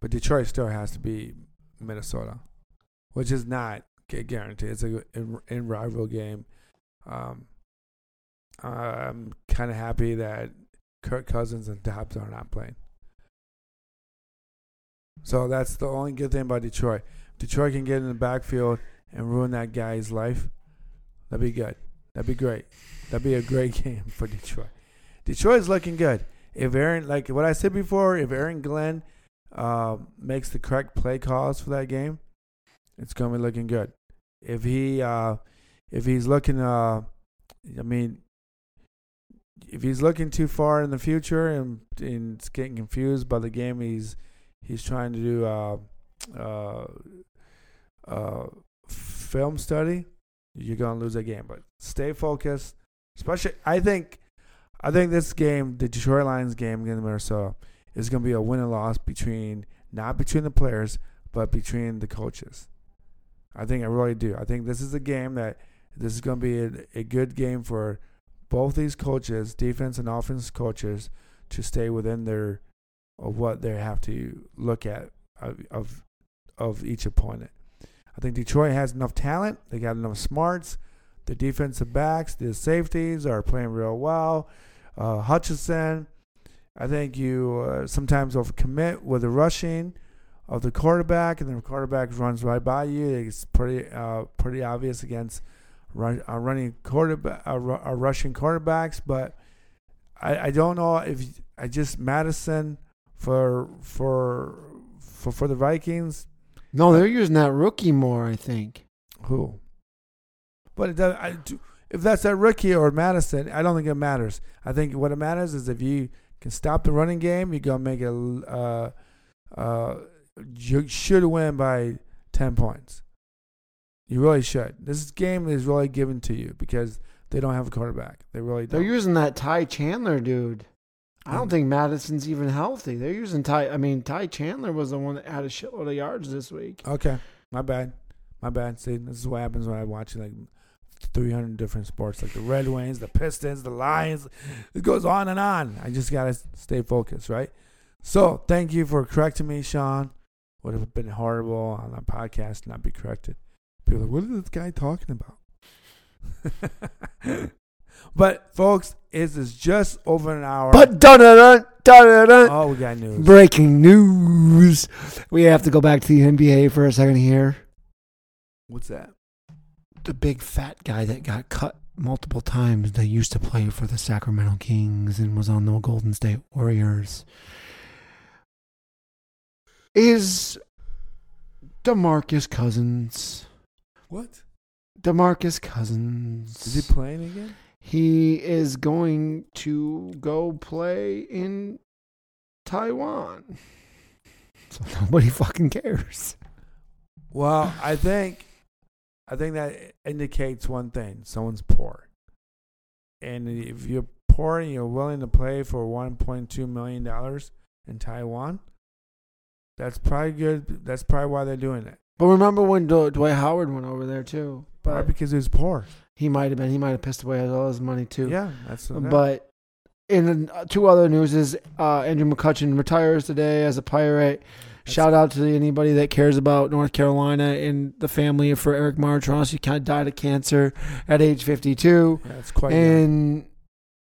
But Detroit still has to be Minnesota, which is not gu- guaranteed. It's a in, in rival game. Um, I'm kind of happy that Kirk Cousins and Dobbs are not playing. So that's the only good thing about Detroit. Detroit can get in the backfield and ruin that guy's life. That'd be good. That'd be great. That'd be a great game for Detroit. Detroit's looking good. If Aaron, like what I said before, if Aaron Glenn uh, makes the correct play calls for that game, it's gonna be looking good. If he, uh, if he's looking, uh, I mean, if he's looking too far in the future and, and getting confused by the game he's he's trying to do uh, uh, uh, film study, you're gonna lose that game. But stay focused. Especially, I think, I think this game, the Detroit Lions game against Minnesota, is gonna be a win and loss between not between the players, but between the coaches. I think I really do. I think this is a game that this is gonna be a, a good game for both these coaches, defense and offense coaches, to stay within their of what they have to look at of of, of each opponent. I think Detroit has enough talent. They got enough smarts. The defensive backs, the safeties are playing real well. uh, Hutchinson. I think you uh, sometimes overcommit with the rushing of the quarterback, and the quarterback runs right by you. It's pretty uh, pretty obvious against run, uh, running quarterback, uh, ru- uh, rushing quarterbacks. But I, I don't know if I just Madison for for for for the Vikings. No, they're using that rookie more. I think. Who? But it does. I, do, if that's a rookie or Madison, I don't think it matters. I think what it matters is if you can stop the running game, you're gonna make it. Uh, uh, you should win by ten points. You really should. This game is really given to you because they don't have a quarterback. They really They're using that Ty Chandler dude. I don't Mm. think Mattison's even healthy. They're using Ty. I mean, Ty Chandler was the one that had a shitload of yards this week. Okay, my bad, my bad. See, this is what happens when I watch like 300 different sports, like the Red Wings, the Pistons, the Lions. It goes on and on. I just gotta stay focused, right? So, thank you for correcting me, Shawn. Would have been horrible on a podcast to not be corrected. People are like, what is this guy talking about? but folks, it is just over an hour. But dun dun dun oh, we got news. Breaking news. We have to go back to the NBA for a second here. What's that? The big fat guy that got cut multiple times that used to play for the Sacramento Kings and was on the Golden State Warriors is DeMarcus Cousins. What? DeMarcus Cousins. Is he playing again? He is going to go play in Taiwan. So nobody fucking cares. Well, I think I think that indicates one thing: someone's poor. And if you're poor and you're willing to play for 1.2 million dollars in Taiwan, that's probably good. That's probably why they're doing it. But remember when Dw- Dwight Howard went over there too? Probably because he was poor. he might have been. He might have pissed away all his money too. Yeah, that's. But in uh, two other news is uh, Andrew McCutchen retires today as a pirate. Shout out to anybody that cares about North Carolina and the family for Eric Montross. He kind of died of cancer at age 52. yeah, it's quite. And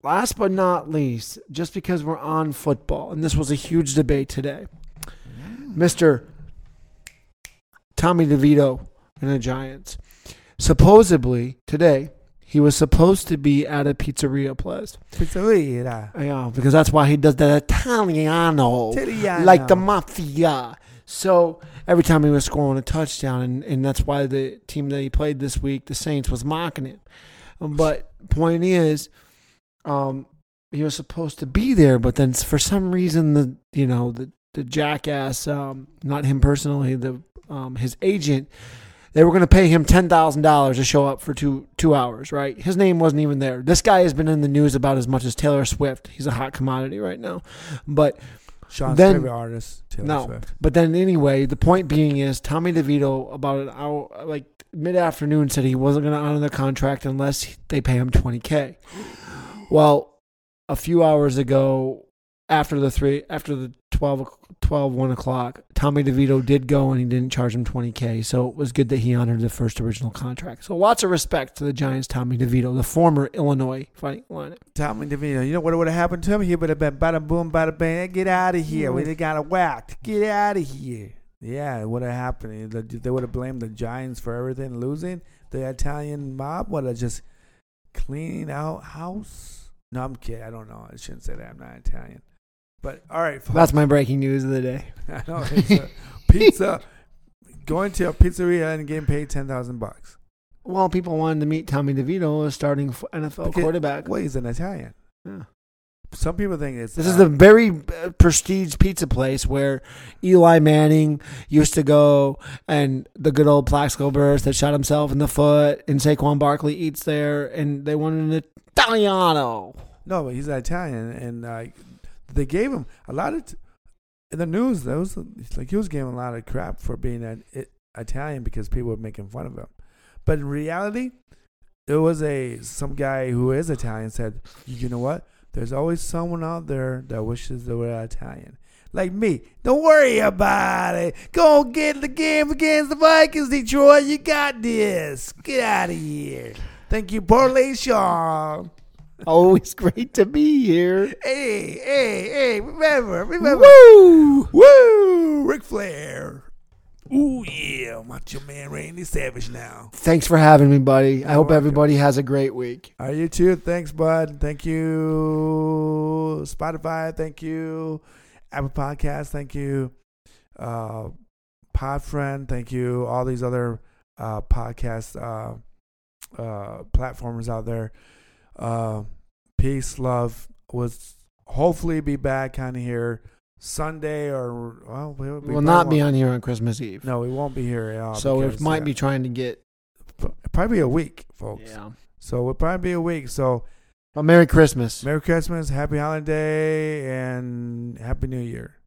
last but not least, just because we're on football, and this was a huge debate today, Mr. Tommy DeVito and the Giants. Supposedly, today, he was supposed to be at a pizzeria place. Pizzeria. Yeah, because that's why he does that Italiano, Italiano. like the mafia. So every time he was scoring a touchdown, and, and that's why the team that he played this week, the Saints, was mocking him. But point is, um, he was supposed to be there, but then for some reason, the you know the the jackass, um, not him personally, the um, his agent, they were going to pay him ten thousand dollars to show up for two two hours. Right? His name wasn't even there. This guy has been in the news about as much as Taylor Swift. He's a hot commodity right now. But Shawn's then- favorite artist, Taylor No. Swift. but then anyway, the point being is Tommy DeVito about an hour, like mid afternoon, said he wasn't going to honor the contract unless they pay him twenty k. Well, a few hours ago, after the three, after the 12, o- 12 1 o'clock, Tommy DeVito did go and he didn't charge him twenty k. So it was good that he honored the first original contract. So lots of respect to the Giants, Tommy DeVito, the former Illinois Fighting Illini. Tommy DeVito. You know what would have happened to him? He would have been bada boom, bada bang. Get out of here. We Mhm. got a whacked. Get out of here. Yeah, it would have happened. They- They would have blamed the Giants for everything losing. The Italian mob would have just cleaning out house. No, I'm kidding. I don't know. I shouldn't say that. I'm not Italian. But all right, folks. That's my breaking news of the day. I know. It's a pizza. Going to a pizzeria and getting paid ten thousand bucks. Well, people wanted to meet Tommy DeVito, a starting NFL Because- quarterback. Well, he's an Italian. Yeah. Some people think it's This is uh, the very uh, prestige pizza place where Eli Manning used to go, and the good old Plaxico Burress that shot himself in the foot, and Saquon Barkley eats there, and they wanted an Italiano. No, but he's an Italian, and uh, they gave him a lot of t- in the news. That was like he was getting a lot of crap for being an it, Italian because people were making fun of him. But in reality, it was a some guy who is Italian said, "You know what? There's always someone out there that wishes they were Italian." Like me, don't worry about it. Go get the game against the Vikings, Detroit. You got this. Get out of here. Thank you, Parlay Shawn. Always great to be here. Hey, hey, hey! Remember, remember. Woo! Woo! Ric Flair. Ooh yeah, Macho Man Randy Savage now. Thanks for having me, buddy. I hope everybody has a great week. Are you too? Thanks, bud. Thank you, Spotify. Thank you, Apple Podcast. Thank you, uh, Podfriend. Thank you, all these other uh, podcast uh, uh, platforms out there. Uh, peace, love. Was hopefully be back kind of here Sunday or well, we, we We'll not be on here on Christmas Eve. No, we won't be here. at all so it might uh, be trying to get. probably a week, folks. Yeah. So it'll probably be a week. So. Well, Merry Christmas. Merry Christmas, Happy Holiday, and Happy New Year.